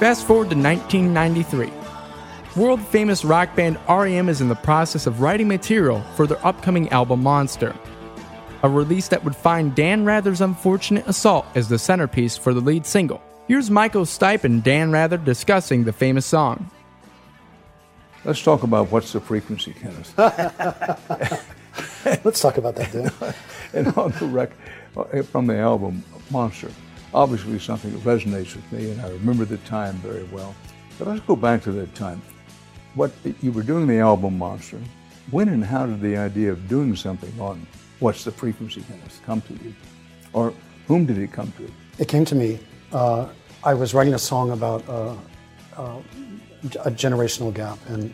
Fast forward to 1993. World famous rock band REM is in the process of writing material for their upcoming album Monster, a release that would find Dan Rather's unfortunate assault as the centerpiece for the lead single. Here's Michael Stipe and Dan Rather discussing the famous song. Let's talk about what's the frequency, Kenneth. <laughs> Let's talk about that, Dan. <laughs> and on the rec- uh, from the album Monster, obviously something that resonates with me, and I remember the time very well. But let's go back to that time. What you were doing the album Monster. When and how did the idea of doing something on What's the Frequency Kenneth come to you, or whom did it come to? It came to me. Uh, I was writing a song about uh, uh, a generational gap and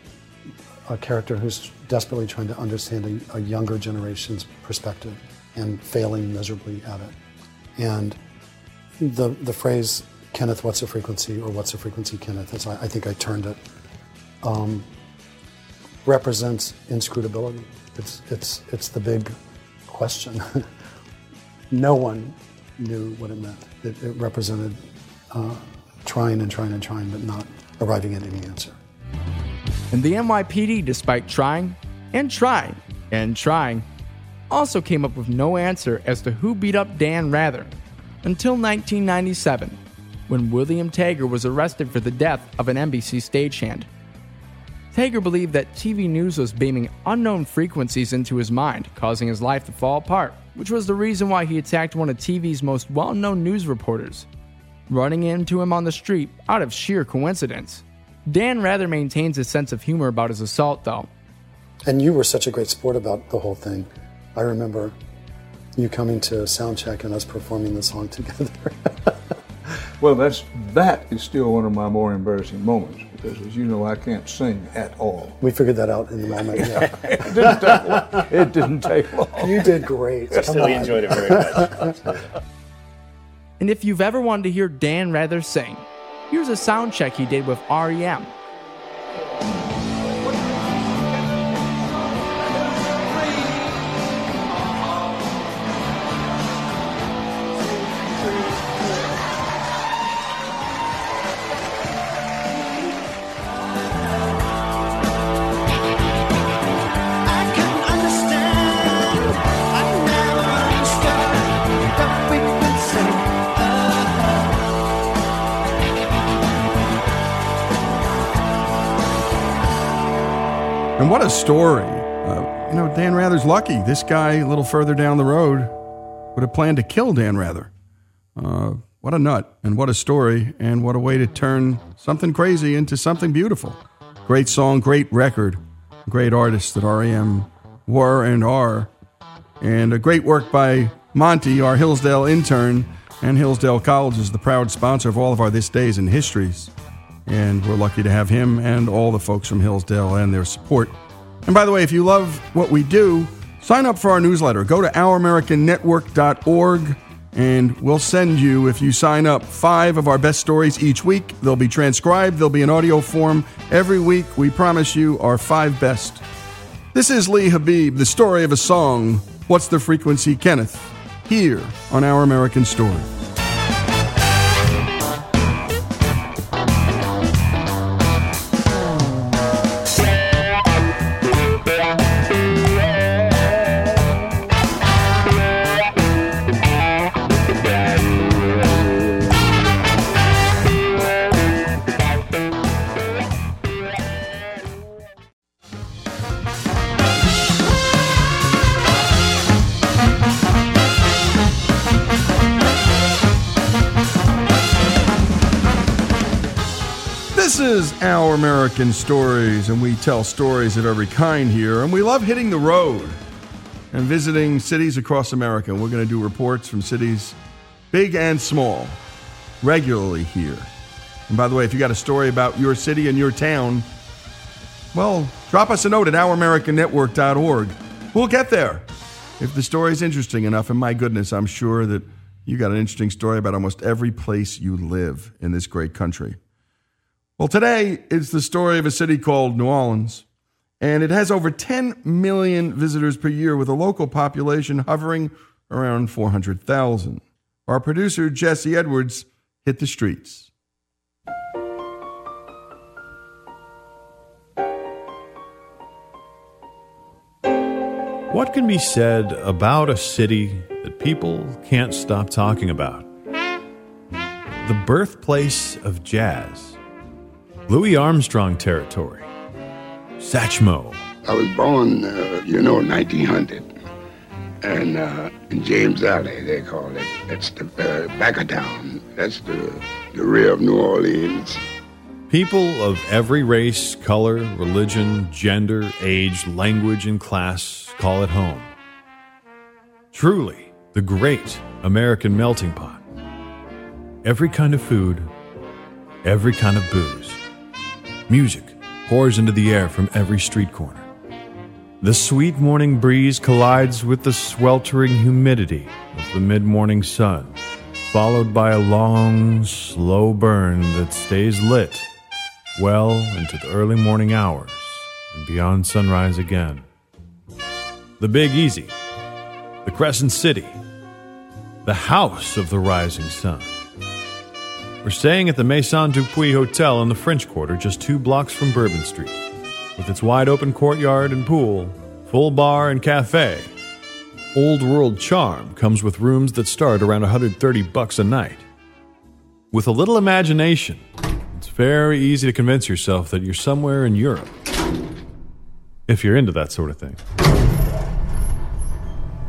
a character who's desperately trying to understand a, a, younger generation's perspective and failing miserably at it. And the the phrase "Kenneth, what's the frequency?" or "What's the frequency, Kenneth?" I, I think I turned it, um, represents inscrutability. It's it's it's the big question. <laughs> no one knew what it meant. It, it represented uh, trying and trying and trying, but not arriving at any answer. And the NYPD, despite trying and trying and trying, also came up with no answer as to who beat up Dan Rather until 1997, when William Tager was arrested for the death of an NBC stagehand. Tager believed that TV news was beaming unknown frequencies into his mind, causing his life to fall apart, which was the reason why he attacked one of TV's most well known news reporters, running into him on the street out of sheer coincidence. Dan rather maintains his sense of humor about his assault, though. And you were such a great sport about the whole thing. I remember you coming to sound check and us performing the song <laughs> together. well, that's that is still one of my more embarrassing moments because, as you know, I can't sing at all. We figured that out in the moment. Yeah. <laughs> it, didn't take long. it didn't take long. You did great. I still enjoyed it very much. and if you've ever wanted to hear Dan Rather sing, here's a sound check he did with REM. And what a story. Uh, you know, Dan Rather's lucky. This guy, a little further down the road, would have planned to kill Dan Rather. Uh, what a nut, and what a story, and what a way to turn something crazy into something beautiful. Great song, great record, great artists that REM were and are, and a great work by Monty, our Hillsdale intern, and Hillsdale College is the proud sponsor of all of our This Days and Histories. And we're lucky to have him and all the folks from Hillsdale and their support. And by the way, if you love what we do, sign up for our newsletter. Go to ouramericannetwork.org and we'll send you, if you sign up, five of our best stories each week. They'll be transcribed, they'll be in audio form every week. We promise you our five best. This is Lee Habib, the story of a song, What's the Frequency, Kenneth, here on Our American Story. Our American Stories, and we tell stories of every kind here, and we love hitting the road and visiting cities across America. We're going to do reports from cities big and small regularly here. And by the way, if you got a story about your city and your town, well, drop us a note at ouramericannetwork.org. We'll get there. If the story is interesting enough, and my goodness, I'm sure that you got an interesting story about almost every place you live in this great country. Well, today it's the story of a city called New Orleans, and it has over 10 million visitors per year with a local population hovering around 400,000. Our producer, Jesse Edwards, hit the streets. What can be said about a city that people can't stop talking about? The birthplace of jazz. Louis Armstrong territory, Satchmo. I was born, uh, you know, 1900. And uh, in James Alley, they call it. That's the uh, back of town. That's the, the rear of New Orleans. People of every race, color, religion, gender, age, language, and class call it home. Truly, the great American melting pot. Every kind of food, every kind of booze. Music pours into the air from every street corner. The sweet morning breeze collides with the sweltering humidity of the mid morning sun, followed by a long, slow burn that stays lit well into the early morning hours and beyond sunrise again. The Big Easy, the Crescent City, the house of the rising sun. We're staying at the Maison Dupuy Hotel in the French Quarter, just two blocks from Bourbon Street. With its wide open courtyard and pool, full bar and cafe, old world charm comes with rooms that start around 130 bucks a night. With a little imagination, it's very easy to convince yourself that you're somewhere in Europe. If you're into that sort of thing.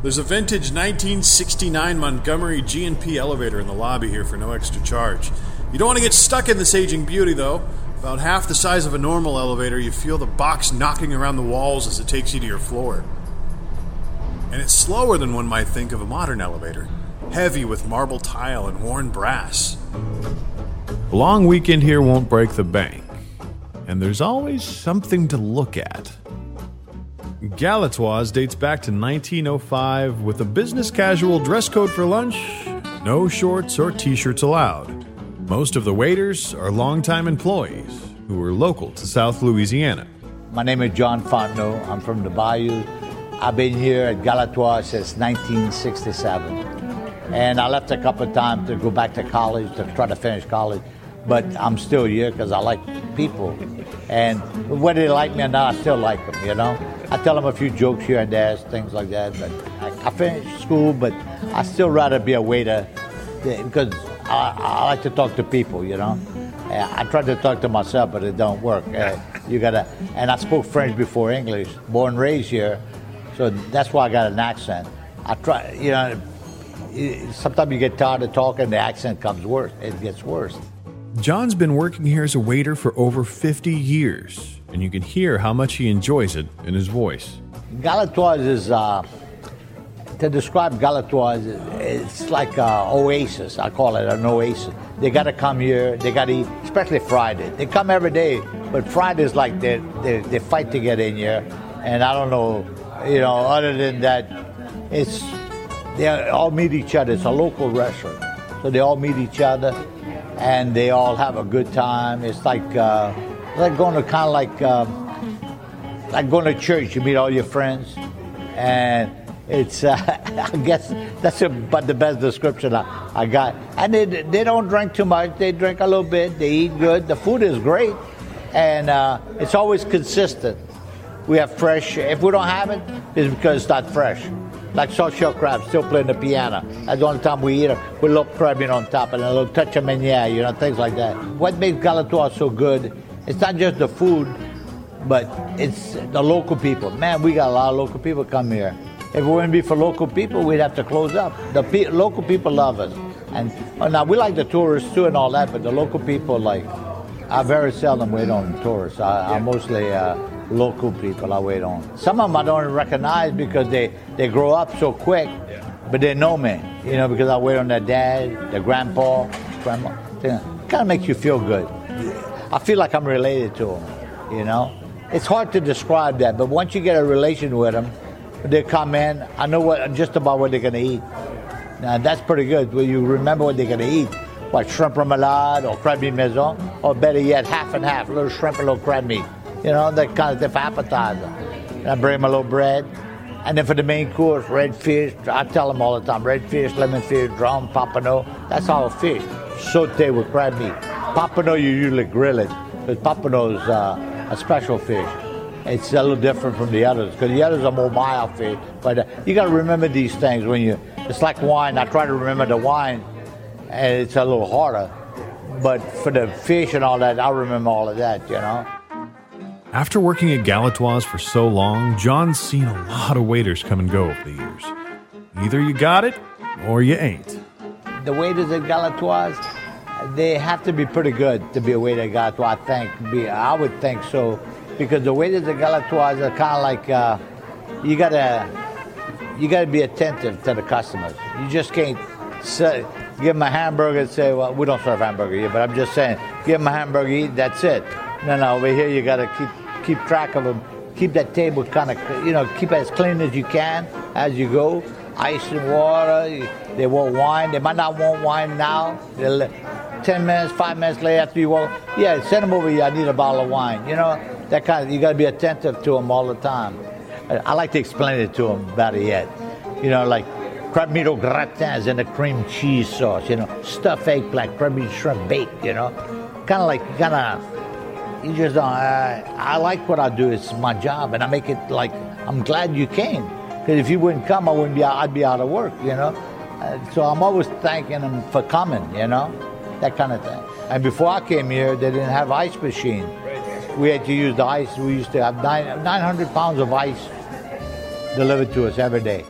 There's a vintage 1969 Montgomery G&P elevator in the lobby here for no extra charge. You don't want to get stuck in this aging beauty though. About half the size of a normal elevator, you feel the box knocking around the walls as it takes you to your floor. And it's slower than one might think of a modern elevator, heavy with marble tile and worn brass. A long weekend here won't break the bank, and there's always something to look at. Galatoire's dates back to 1905 with a business casual dress code for lunch, no shorts or t shirts allowed. Most of the waiters are longtime employees who are local to South Louisiana. My name is John Fontenot. I'm from the Bayou. I've been here at Galatoire since 1967. And I left a couple of times to go back to college to try to finish college. But I'm still here because I like people. And whether they like me or not, I still like them, you know? I tell them a few jokes here and there, things like that. But I, I finished school, but I still rather be a waiter eh, because I, I like to talk to people, you know? Eh, I try to talk to myself, but it don't work. Uh, <laughs> you gotta, and I spoke French before English, born and raised here, so that's why I got an accent. I try, you know, sometimes you get tired of talking, the accent comes worse. It gets worse. John's been working here as a waiter for over 50 years, and you can hear how much he enjoys it in his voice. Galatoire's is, uh, to describe Galatoire's, it's like an oasis. I call it an oasis. They got to come here, they got to eat, especially Friday. They come every day, but Friday's like they, they, they fight to get in here. And I don't know, you know, other than that, it's, they all meet each other. It's a local restaurant. So they all meet each other and they all have a good time. It's like uh, like going to kind of like um, like going to church. You meet all your friends, and it's uh, <laughs> I guess that's about the best description I, I got. And they they don't drink too much. They drink a little bit. They eat good. The food is great, and uh, it's always consistent. We have fresh. If we don't have it, it's because it's not fresh like soft shell crab, still playing the piano. That's the only time we eat it with a little crab on top and a little touch of meuniere, you know, things like that. What makes Galatoire so good, it's not just the food, but it's the local people. Man, we got a lot of local people come here. If it wouldn't be for local people, we'd have to close up. The pe- local people love us. And well, now we like the tourists too and all that, but the local people, like, I very seldom wait on tourists. I, I mostly uh, local people I wait on. Some of them I don't recognize because they, they grow up so quick, but they know me, you know, because I wait on their dad, their grandpa, grandma. It kind of makes you feel good. I feel like I'm related to them, you know. It's hard to describe that, but once you get a relation with them, they come in, I know what just about what they're to eat. Now, that's pretty good. Well, you remember what they're to eat. like shrimp remoulade or crab meat maison? Or better yet, half and half, a little shrimp and a little crab meat you know, that kind of different appetizer. And I bring them a little bread. And then for the main course, red fish, I tell them all the time, red fish, lemon fish, drum, pompano, that's all fish. Sauté with crab meat. Pompano, you usually grill it, but pompano's uh, a special fish. it's a little different from the others because the others are more mild fish. But uh, you got to remember these things when you. It's like wine. I try to remember the wine, and it's a little harder. But for the fish and all that, I remember all of that. You know. After working at Galatoire's for so long, John's seen a lot of waiters come and go over the years. Either you got it or you ain't. The waiters at Galatoire's, they have to be pretty good to be a waiter at Galatoire's. I think. Be, I would think so, because the waiters at Galatoire's are kind of like uh, you gotta you gotta be attentive to the customers. You just can't say, give them a hamburger and say, "Well, we don't serve hamburger here," but I'm just saying, give them a hamburger, eat, that's it. No, no, over here you gotta keep keep track of them. Keep that table kind of, you know, keep it as clean as you can as you go. Ice and water. They want wine. They might not want wine now. They'll, Ten minutes, five minutes later after you walk, yeah, send them over here. I need a bottle of wine. You know, that kind of. You got to be attentive to them all the time. I, like to explain it to them better yet. You know, like crab meat au gratins and a cream cheese sauce. You know, stuffed eggplant, crab shrimp baked. You know, kind of like kind of. You just. I, I like what I do. It's my job, and I make it like I'm glad you came. Because if you wouldn't come, I wouldn't be. I'd be out of work. You know. Uh, so I'm always thanking them for coming. You know, that kind of thing. And before I came here, they didn't have ice machine. We had to use the ice. We used to have nine, 900 pounds of ice delivered to us every day.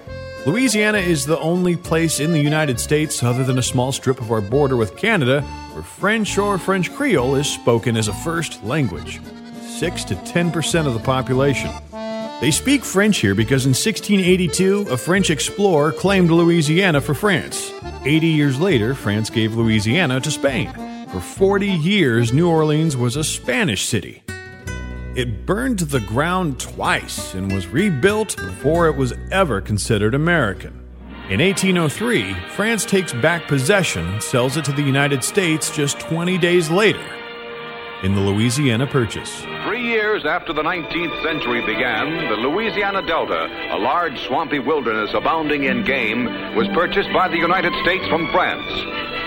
Louisiana is the only place in the United States, other than a small strip of our border with Canada, where French or French Creole is spoken as a first language. 6 to 10% of the population. They speak French here because in 1682, a French explorer claimed Louisiana for France. 80 years later, France gave Louisiana to Spain. For 40 years, New Orleans was a Spanish city. It burned to the ground twice and was rebuilt before it was ever considered American. In 1803, France takes back possession and sells it to the United States just 20 days later in the Louisiana Purchase. Three years after the 19th century began, the Louisiana Delta, a large swampy wilderness abounding in game, was purchased by the United States from France.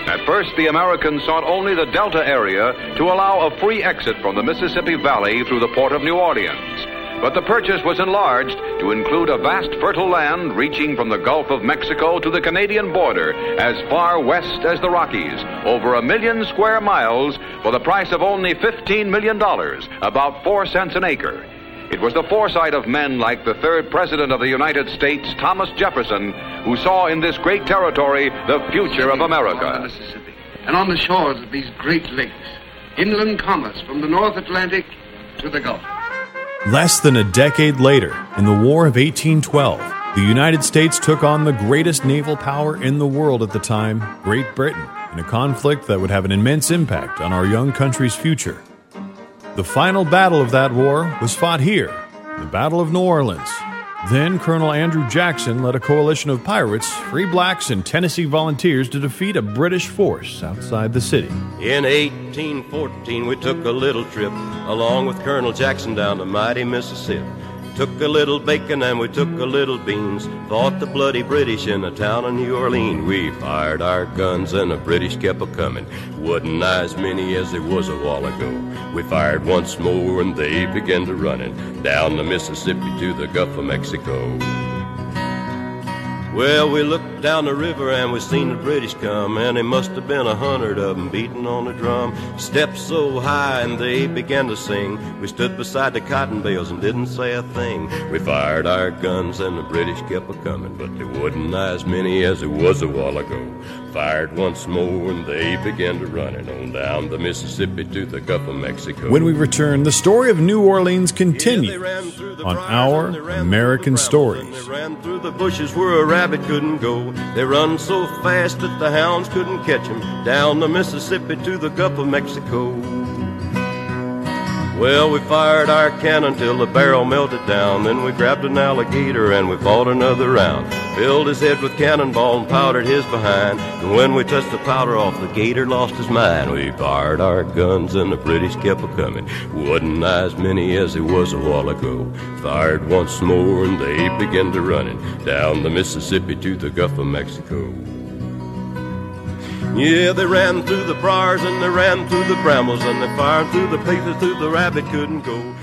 At first, the Americans sought only the Delta area to allow a free exit from the Mississippi Valley through the port of New Orleans. But the purchase was enlarged to include a vast fertile land reaching from the Gulf of Mexico to the Canadian border as far west as the Rockies, over a million square miles for the price of only $15 million, about four cents an acre. It was the foresight of men like the third President of the United States, Thomas Jefferson, who saw in this great territory the future of America. Mississippi, and on the shores of these great lakes, inland commerce from the North Atlantic to the Gulf. Less than a decade later, in the War of 1812, the United States took on the greatest naval power in the world at the time, Great Britain, in a conflict that would have an immense impact on our young country's future. The final battle of that war was fought here, the Battle of New Orleans. Then Colonel Andrew Jackson led a coalition of pirates, free blacks, and Tennessee volunteers to defeat a British force outside the city. In 1814, we took a little trip along with Colonel Jackson down the mighty Mississippi. Took a little bacon and we took a little beans. Fought the bloody British in the town of New Orleans. We fired our guns and the British kept a coming. Wasn't as many as there was a while ago. We fired once more and they began to running down the Mississippi to the Gulf of Mexico. Well, we looked down the river and we seen the British come, and they must have been a hundred of 'em beating on the drum. Stepped so high and they began to sing. We stood beside the cotton bales and didn't say a thing. We fired our guns and the British kept a coming, but they wasn't as many as it was a while ago. Fired once more and they began to running on down the Mississippi to the Gulf of Mexico. When we return, the story of New Orleans continues on Our American Stories. Rabbit couldn't go. They run so fast that the hounds couldn't catch him Down the Mississippi to the Gulf of Mexico. Well, we fired our cannon till the barrel melted down. Then we grabbed an alligator and we fought another round. Filled his head with cannonball and powdered his behind. And when we touched the powder off, the gator lost his mind. We fired our guns and the British kept a coming. Wasn't as many as there was a while ago. Fired once more and they began to running down the Mississippi to the Gulf of Mexico. Yeah, they ran through the briars and they ran through the brambles and they fired through the places through the rabbit couldn't go.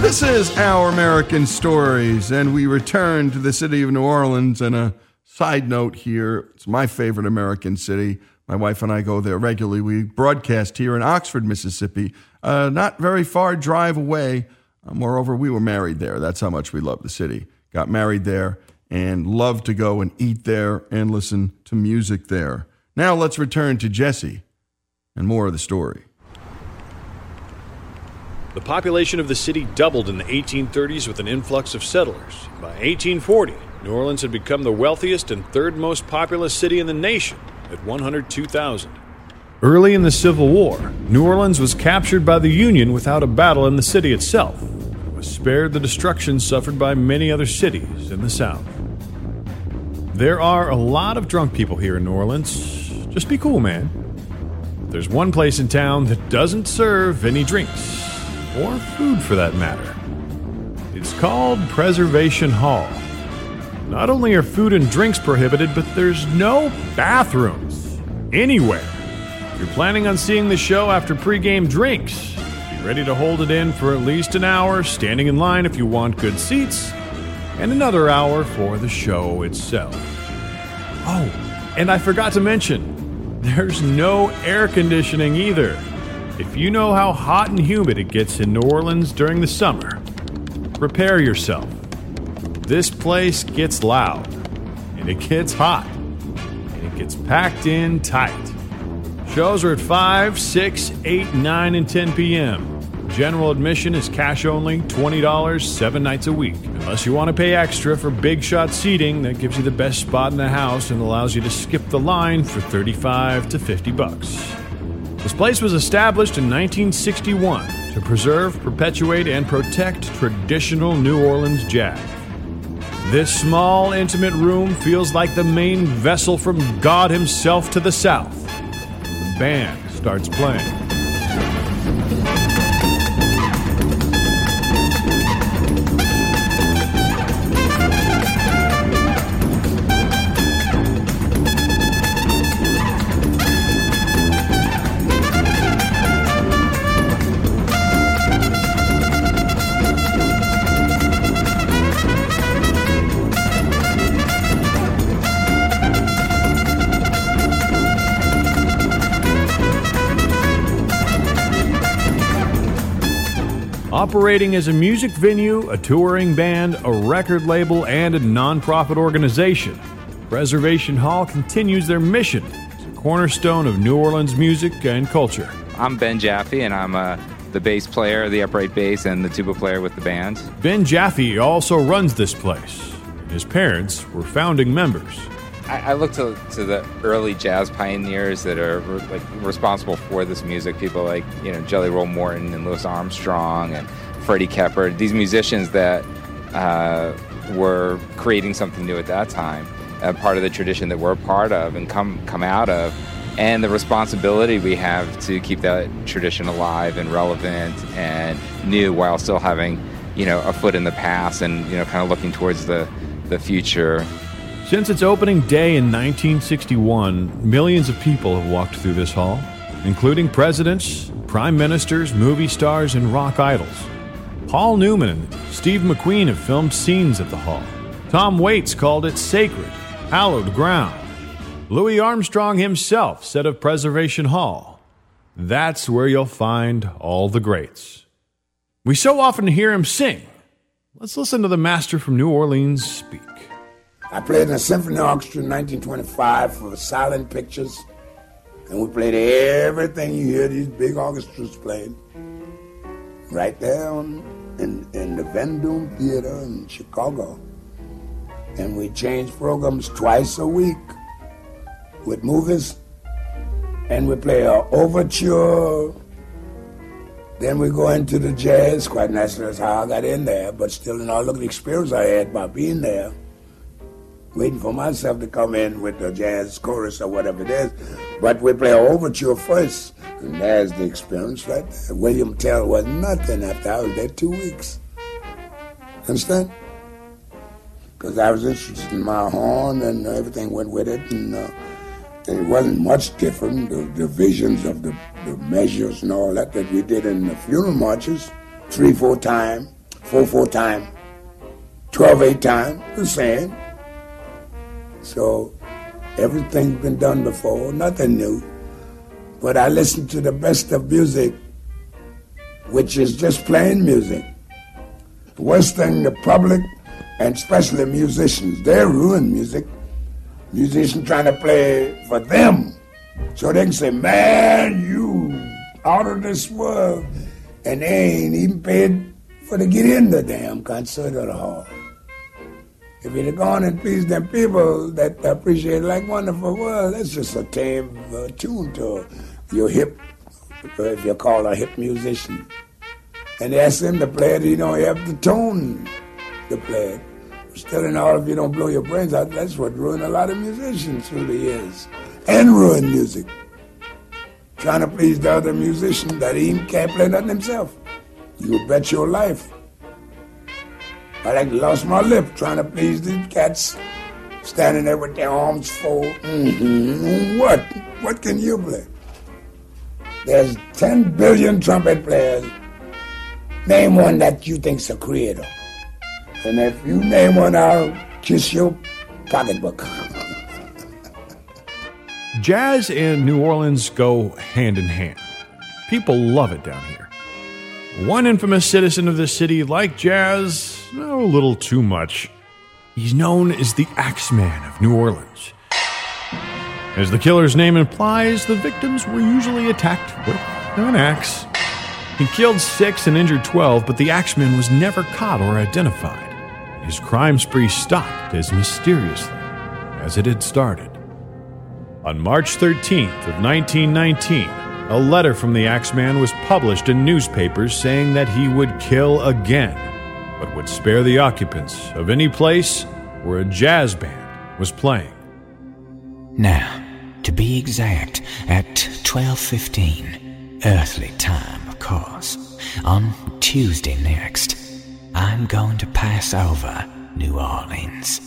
This is Our American Stories, and we return to the city of New Orleans. And a side note here it's my favorite American city. My wife and I go there regularly. We broadcast here in Oxford, Mississippi, uh, not very far drive away. Uh, moreover, we were married there. That's how much we love the city. Got married there and love to go and eat there and listen to music there. Now let's return to Jesse and more of the story. The population of the city doubled in the 1830s with an influx of settlers. By 1840, New Orleans had become the wealthiest and third most populous city in the nation at 102,000. Early in the Civil War, New Orleans was captured by the Union without a battle in the city itself, and was spared the destruction suffered by many other cities in the South. There are a lot of drunk people here in New Orleans. Just be cool, man. There's one place in town that doesn't serve any drinks, or food for that matter. It's called Preservation Hall. Not only are food and drinks prohibited, but there's no bathrooms anywhere. If you're planning on seeing the show after pregame drinks, be ready to hold it in for at least an hour, standing in line if you want good seats, and another hour for the show itself. Oh, and I forgot to mention, there's no air conditioning either. If you know how hot and humid it gets in New Orleans during the summer, prepare yourself. This place gets loud, and it gets hot, and it gets packed in tight. Shows are at 5, 6, 8, 9, and 10 p.m. General admission is cash only, $20, seven nights a week. Unless you want to pay extra for big shot seating that gives you the best spot in the house and allows you to skip the line for 35 to 50 bucks. This place was established in 1961 to preserve, perpetuate, and protect traditional New Orleans jazz. This small, intimate room feels like the main vessel from God Himself to the south. The band starts playing. Operating as a music venue, a touring band, a record label, and a nonprofit organization, Preservation Hall continues their mission as a cornerstone of New Orleans music and culture. I'm Ben Jaffe, and I'm uh, the bass player, the upright bass, and the tuba player with the band. Ben Jaffe also runs this place. His parents were founding members. I, I look to, to the early jazz pioneers that are re- like responsible for this music. People like you know Jelly Roll Morton and Louis Armstrong and Freddie Keppard. These musicians that uh, were creating something new at that time, uh, part of the tradition that we're a part of and come come out of, and the responsibility we have to keep that tradition alive and relevant and new while still having you know a foot in the past and you know kind of looking towards the the future. Since its opening day in 1961, millions of people have walked through this hall, including presidents, prime ministers, movie stars, and rock idols. Paul Newman and Steve McQueen have filmed scenes at the hall. Tom Waits called it sacred, hallowed ground. Louis Armstrong himself said of Preservation Hall, that's where you'll find all the greats. We so often hear him sing. Let's listen to the master from New Orleans speak. I played in a symphony orchestra in 1925 for Silent Pictures, and we played everything you hear these big orchestras playing. Right there on, in, in the Vendome Theater in Chicago. And we changed programs twice a week with movies, and we play a overture. Then we go into the jazz. Quite naturally, that's how I got in there. But still, in all of the experience I had by being there, waiting for myself to come in with the jazz chorus or whatever it is. But we play an overture first, and there's the experience right there. William Tell was nothing after I was there two weeks. Understand? Because I was interested in my horn and everything went with it, and, uh, it wasn't much different. The divisions of the, the measures and all that that we did in the funeral marches, three four time, four four time, twelve eight time, the same. So everything's been done before, nothing new. But I listen to the best of music, which is just plain music. The worst thing the public and especially musicians, they ruin music. Musicians trying to play for them. So they can say, man, you out of this world. And they ain't even paid for to get in the damn concert or the hall. If you'd gone and pleased them people that appreciate like Wonderful World, that's just a tame uh, tune to your hip, if you call a hip musician. And ask them to play it, you don't have the tone to play it. Still in all, if you don't blow your brains out, that's what ruined a lot of musicians through the years. And ruined music. Trying to please the other musician that he can't play nothing himself. You bet your life. I like lost my lip trying to please these cats standing there with their arms folded. Mm-hmm. What? What can you play? There's 10 billion trumpet players. Name one that you think's a creator. And if you name one, I'll kiss your pocketbook. <laughs> Jazz and New Orleans go hand in hand. People love it down here. One infamous citizen of the city liked jazz oh, a little too much. He's known as the Axeman of New Orleans. As the killer's name implies, the victims were usually attacked with an axe. He killed six and injured 12, but the Axeman was never caught or identified. His crime spree stopped as mysteriously as it had started. On March 13th of 1919, a letter from the Axeman was published in newspapers saying that he would kill again, but would spare the occupants of any place where a jazz band was playing. Now, to be exact, at 12:15 earthly time, of course, on Tuesday next, I'm going to pass over New Orleans.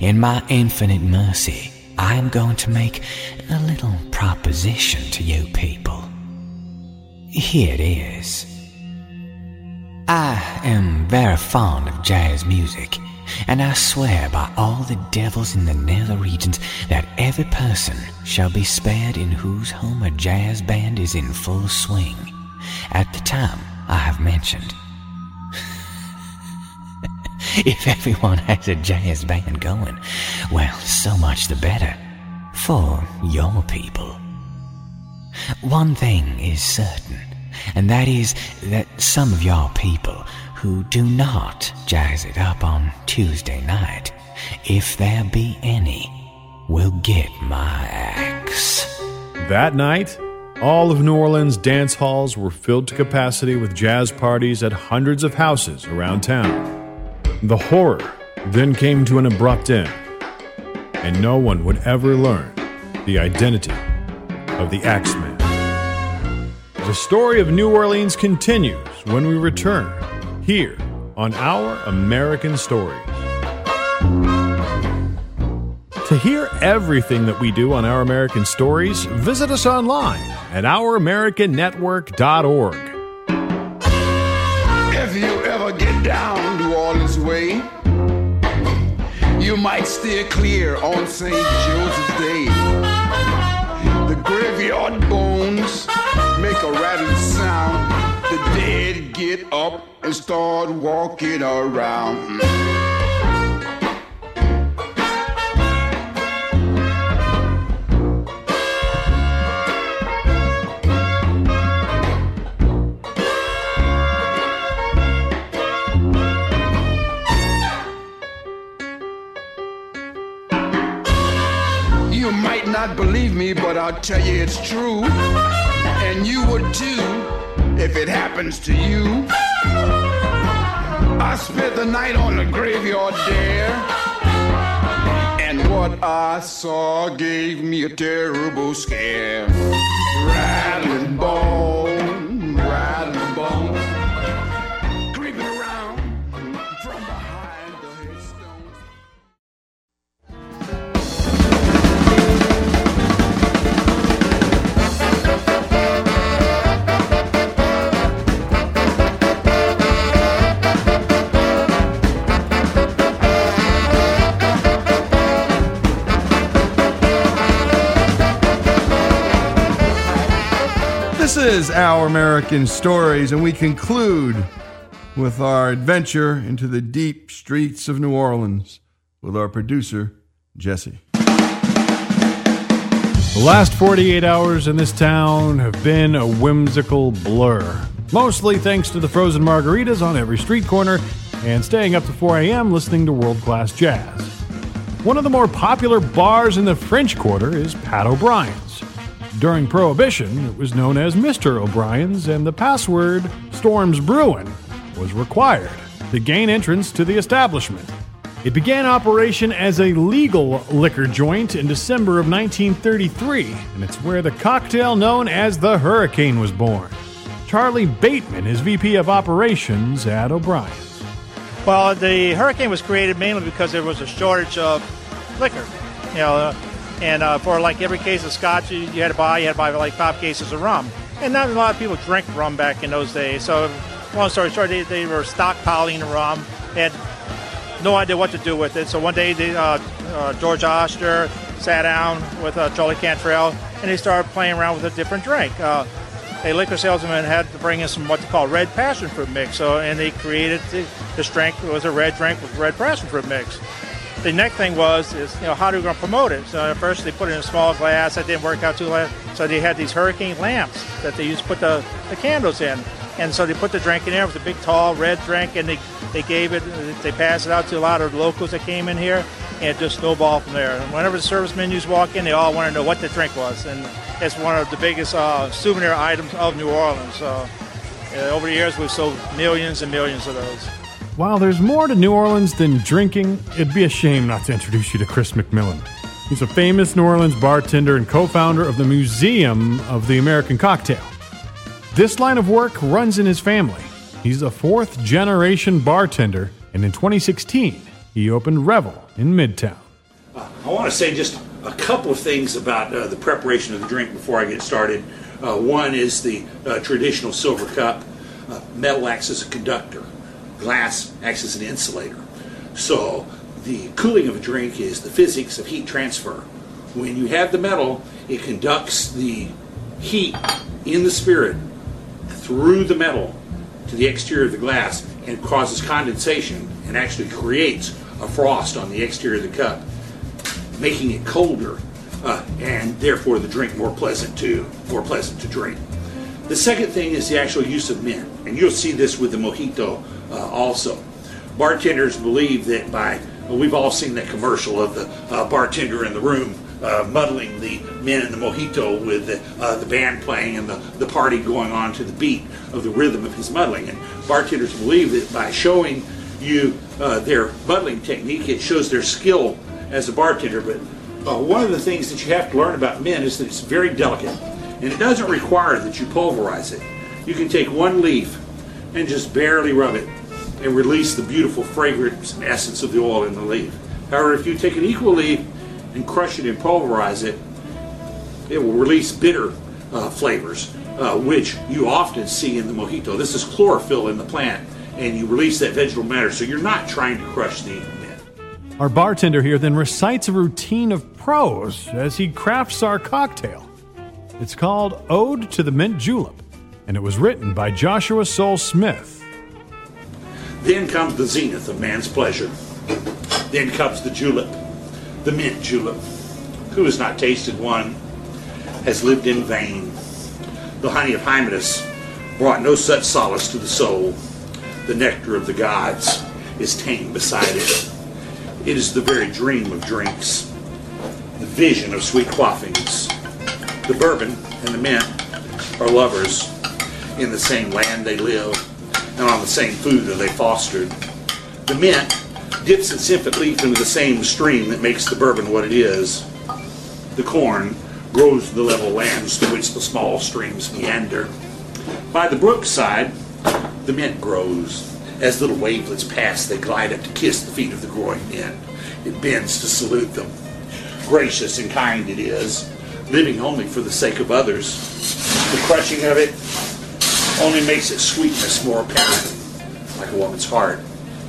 In my infinite mercy, I am going to make a little proposition to you people. Here it is. I am very fond of jazz music, and I swear by all the devils in the nether regions that every person shall be spared in whose home a jazz band is in full swing at the time I have mentioned. <laughs> if everyone has a jazz band going, well, so much the better for your people. One thing is certain, and that is that some of your people who do not jazz it up on Tuesday night, if there be any, will get my axe. That night, all of New Orleans dance halls were filled to capacity with jazz parties at hundreds of houses around town. The horror then came to an abrupt end, and no one would ever learn the identity of the Axeman. The story of New Orleans continues when we return here on Our American Stories. To hear everything that we do on Our American Stories, visit us online at OurAmericanNetwork.org. If you ever get down New Orleans way, you might steer clear on St. Joseph's Day. The graveyard bones make a rattling sound. The dead get up and start walking around. You might not believe me, but I'll tell you it's true. And you would too if it happens to you. I spent the night on the graveyard there. And What I saw gave me a terrible scare. Rattling bone, rattling bone. This is Our American Stories, and we conclude with our adventure into the deep streets of New Orleans with our producer, Jesse. The last 48 hours in this town have been a whimsical blur. Mostly thanks to the frozen margaritas on every street corner and staying up to 4 a.m. listening to world class jazz. One of the more popular bars in the French Quarter is Pat O'Brien's. During Prohibition, it was known as Mr. O'Brien's, and the password Storms Brewin was required to gain entrance to the establishment. It began operation as a legal liquor joint in December of 1933, and it's where the cocktail known as the Hurricane was born. Charlie Bateman is VP of Operations at O'Brien's. Well, the hurricane was created mainly because there was a shortage of liquor. You know, uh, and uh, for like every case of scotch you, you had to buy, you had to buy like five cases of rum. And not a lot of people drank rum back in those days. So, long story short, they, they were stockpiling rum. They had no idea what to do with it. So one day, they, uh, uh, George Oster sat down with uh, Charlie Cantrell, and they started playing around with a different drink. Uh, a liquor salesman had to bring in some what they call red passion fruit mix. So, and they created the, this drink it was a red drink with red passion fruit mix. The next thing was is you know how are we going to promote it? So at first they put it in a small glass. That didn't work out too well. So they had these hurricane lamps that they used to put the, the candles in. And so they put the drink in there It was a big tall red drink, and they, they gave it, they passed it out to a lot of locals that came in here, and it just snowballed from there. And whenever the service menus walk in, they all want to know what the drink was, and it's one of the biggest uh, souvenir items of New Orleans. So uh, over the years, we've sold millions and millions of those. While there's more to New Orleans than drinking, it'd be a shame not to introduce you to Chris McMillan. He's a famous New Orleans bartender and co founder of the Museum of the American Cocktail. This line of work runs in his family. He's a fourth generation bartender, and in 2016, he opened Revel in Midtown. I want to say just a couple of things about uh, the preparation of the drink before I get started. Uh, one is the uh, traditional silver cup. Uh, metal acts as a conductor. Glass acts as an insulator. So the cooling of a drink is the physics of heat transfer. When you have the metal, it conducts the heat in the spirit through the metal to the exterior of the glass and causes condensation and actually creates a frost on the exterior of the cup making it colder, uh, and therefore the drink more pleasant to more pleasant to drink. The second thing is the actual use of mint, and you'll see this with the mojito uh, also. Bartenders believe that by well, we've all seen that commercial of the uh, bartender in the room uh, muddling the mint in the mojito with the, uh, the band playing and the, the party going on to the beat of the rhythm of his muddling. And bartenders believe that by showing you uh, their muddling technique, it shows their skill as a bartender. But uh, one of the things that you have to learn about mint is that it's very delicate, and it doesn't require that you pulverize it. You can take one leaf and just barely rub it and release the beautiful fragrance and essence of the oil in the leaf. However, if you take an equal leaf and crush it and pulverize it, it will release bitter uh, flavors, uh, which you often see in the mojito. This is chlorophyll in the plant, and you release that vegetable matter, so you're not trying to crush the mint. Our bartender here then recites a routine of prose as he crafts our cocktail. It's called Ode to the Mint Julep, and it was written by Joshua Soule Smith. Then comes the zenith of man's pleasure. Then comes the julep, the mint julep. Who has not tasted one has lived in vain. The honey of Hymettus brought no such solace to the soul. The nectar of the gods is tame beside it. It is the very dream of drinks, the vision of sweet quaffings. The bourbon and the mint are lovers. In the same land they live, and on the same food are they fostered. The mint dips its infant leaf into the same stream that makes the bourbon what it is. The corn grows the level lands through which the small streams meander. By the brook side, the mint grows. As little wavelets pass, they glide up to kiss the feet of the growing mint. It bends to salute them. Gracious and kind it is, living only for the sake of others. The crushing of it only makes its sweetness more apparent, like a woman's heart.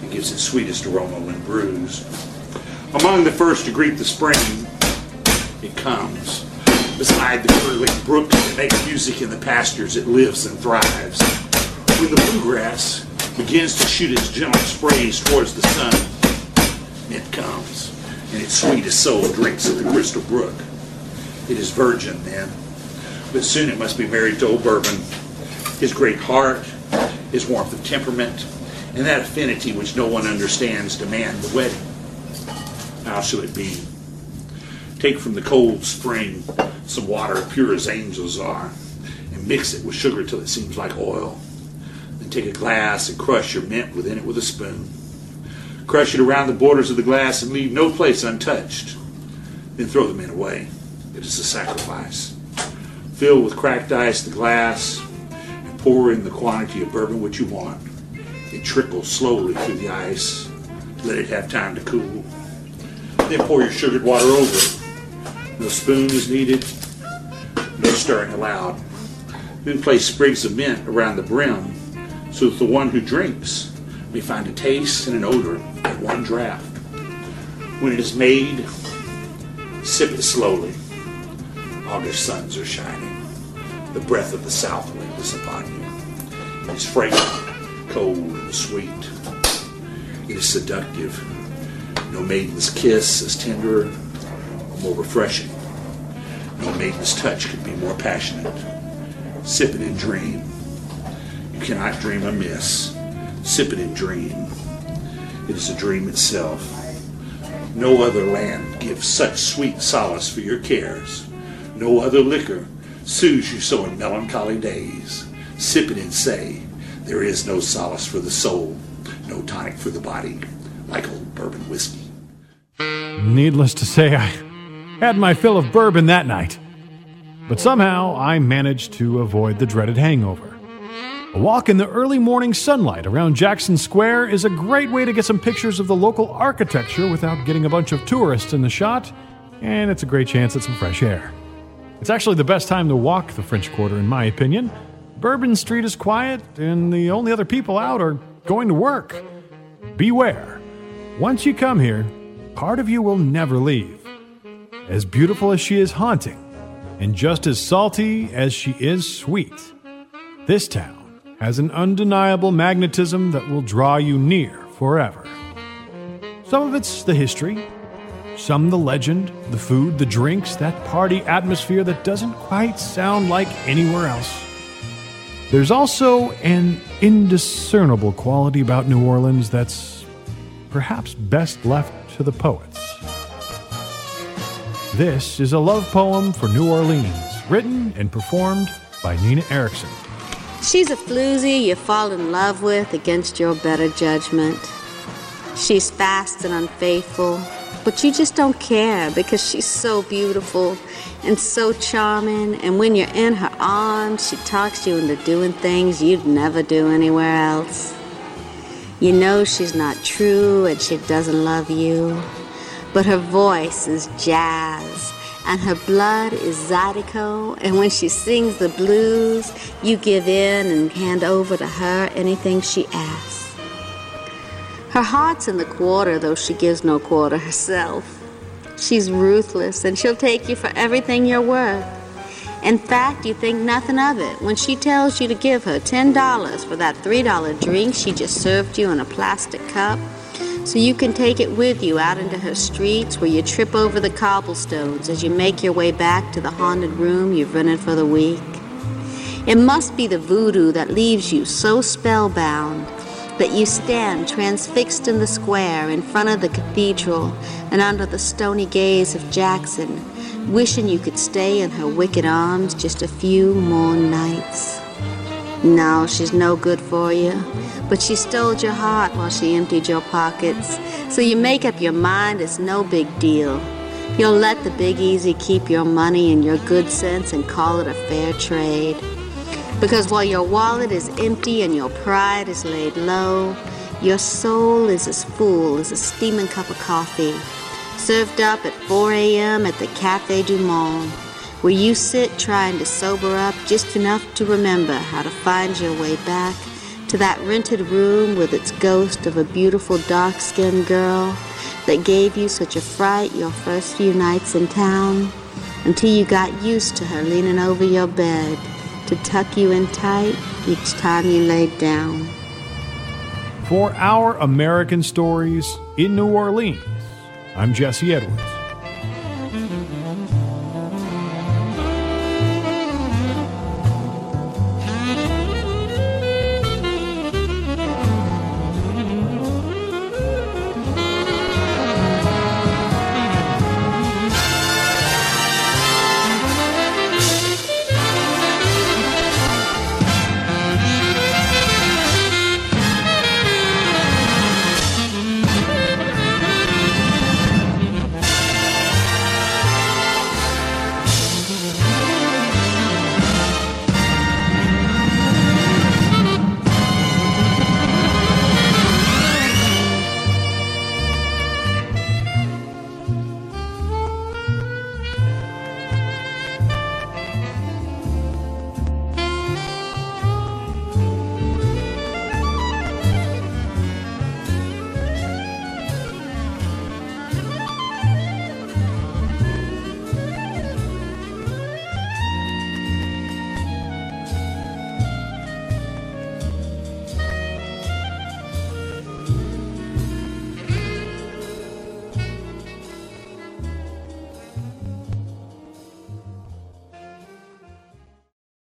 It gives its sweetest aroma when bruised. Among the first to greet the spring, it comes. Beside the curling brook that makes music in the pastures, it lives and thrives. When the bluegrass begins to shoot its gentle sprays towards the sun, it comes, and its sweetest soul drinks at the crystal brook. It is virgin then, but soon it must be married to old Bourbon. His great heart, his warmth of temperament, and that affinity which no one understands demand the wedding. How shall it be? Take from the cold spring some water pure as angels are, and mix it with sugar till it seems like oil. Then take a glass and crush your mint within it with a spoon. Crush it around the borders of the glass and leave no place untouched. Then throw the mint away. It is a sacrifice. Fill with cracked ice the glass pour in the quantity of bourbon which you want. It trickles slowly through the ice. Let it have time to cool. Then pour your sugared water over it. No spoon is needed, no stirring allowed. Then place sprigs of mint around the brim so that the one who drinks may find a taste and an odor at one draught. When it is made, sip it slowly. August suns are shining. The breath of the south wind is upon you. It is fragrant, cold, and sweet. It is seductive. No maiden's kiss is tenderer or more refreshing. No maiden's touch could be more passionate. Sip it and dream. You cannot dream amiss. Sip it and dream. It is a dream itself. No other land gives such sweet solace for your cares. No other liquor soothes you so in melancholy days. Sip it and say, there is no solace for the soul, no tonic for the body, like old bourbon whiskey. Needless to say, I had my fill of bourbon that night. But somehow I managed to avoid the dreaded hangover. A walk in the early morning sunlight around Jackson Square is a great way to get some pictures of the local architecture without getting a bunch of tourists in the shot, and it's a great chance at some fresh air. It's actually the best time to walk the French Quarter, in my opinion. Bourbon Street is quiet, and the only other people out are going to work. Beware. Once you come here, part of you will never leave. As beautiful as she is haunting, and just as salty as she is sweet, this town has an undeniable magnetism that will draw you near forever. Some of it's the history, some the legend, the food, the drinks, that party atmosphere that doesn't quite sound like anywhere else. There's also an indiscernible quality about New Orleans that's perhaps best left to the poets. This is a love poem for New Orleans, written and performed by Nina Erickson. She's a floozy you fall in love with against your better judgment. She's fast and unfaithful, but you just don't care because she's so beautiful and so charming. And when you're in her arms, she talks you into doing things you'd never do anywhere else. You know she's not true and she doesn't love you, but her voice is jazz and her blood is zydeco. And when she sings the blues, you give in and hand over to her anything she asks. Her heart's in the quarter, though she gives no quarter herself. She's ruthless, and she'll take you for everything you're worth. In fact, you think nothing of it when she tells you to give her $10 for that $3 drink she just served you in a plastic cup so you can take it with you out into her streets where you trip over the cobblestones as you make your way back to the haunted room you've rented for the week. It must be the voodoo that leaves you so spellbound that you stand transfixed in the square in front of the cathedral and under the stony gaze of Jackson, wishing you could stay in her wicked arms just a few more nights. No, she's no good for you. But she stole your heart while she emptied your pockets. So you make up your mind it's no big deal. You'll let the Big Easy keep your money and your good sense and call it a fair trade. Because while your wallet is empty and your pride is laid low, your soul is as full as a steaming cup of coffee, served up at 4 a.m. at the Cafe du Monde, where you sit trying to sober up just enough to remember how to find your way back to that rented room with its ghost of a beautiful dark skinned girl that gave you such a fright your first few nights in town until you got used to her leaning over your bed to tuck you in tight each time you laid down. For our American stories in New Orleans, I'm Jesse Edwards.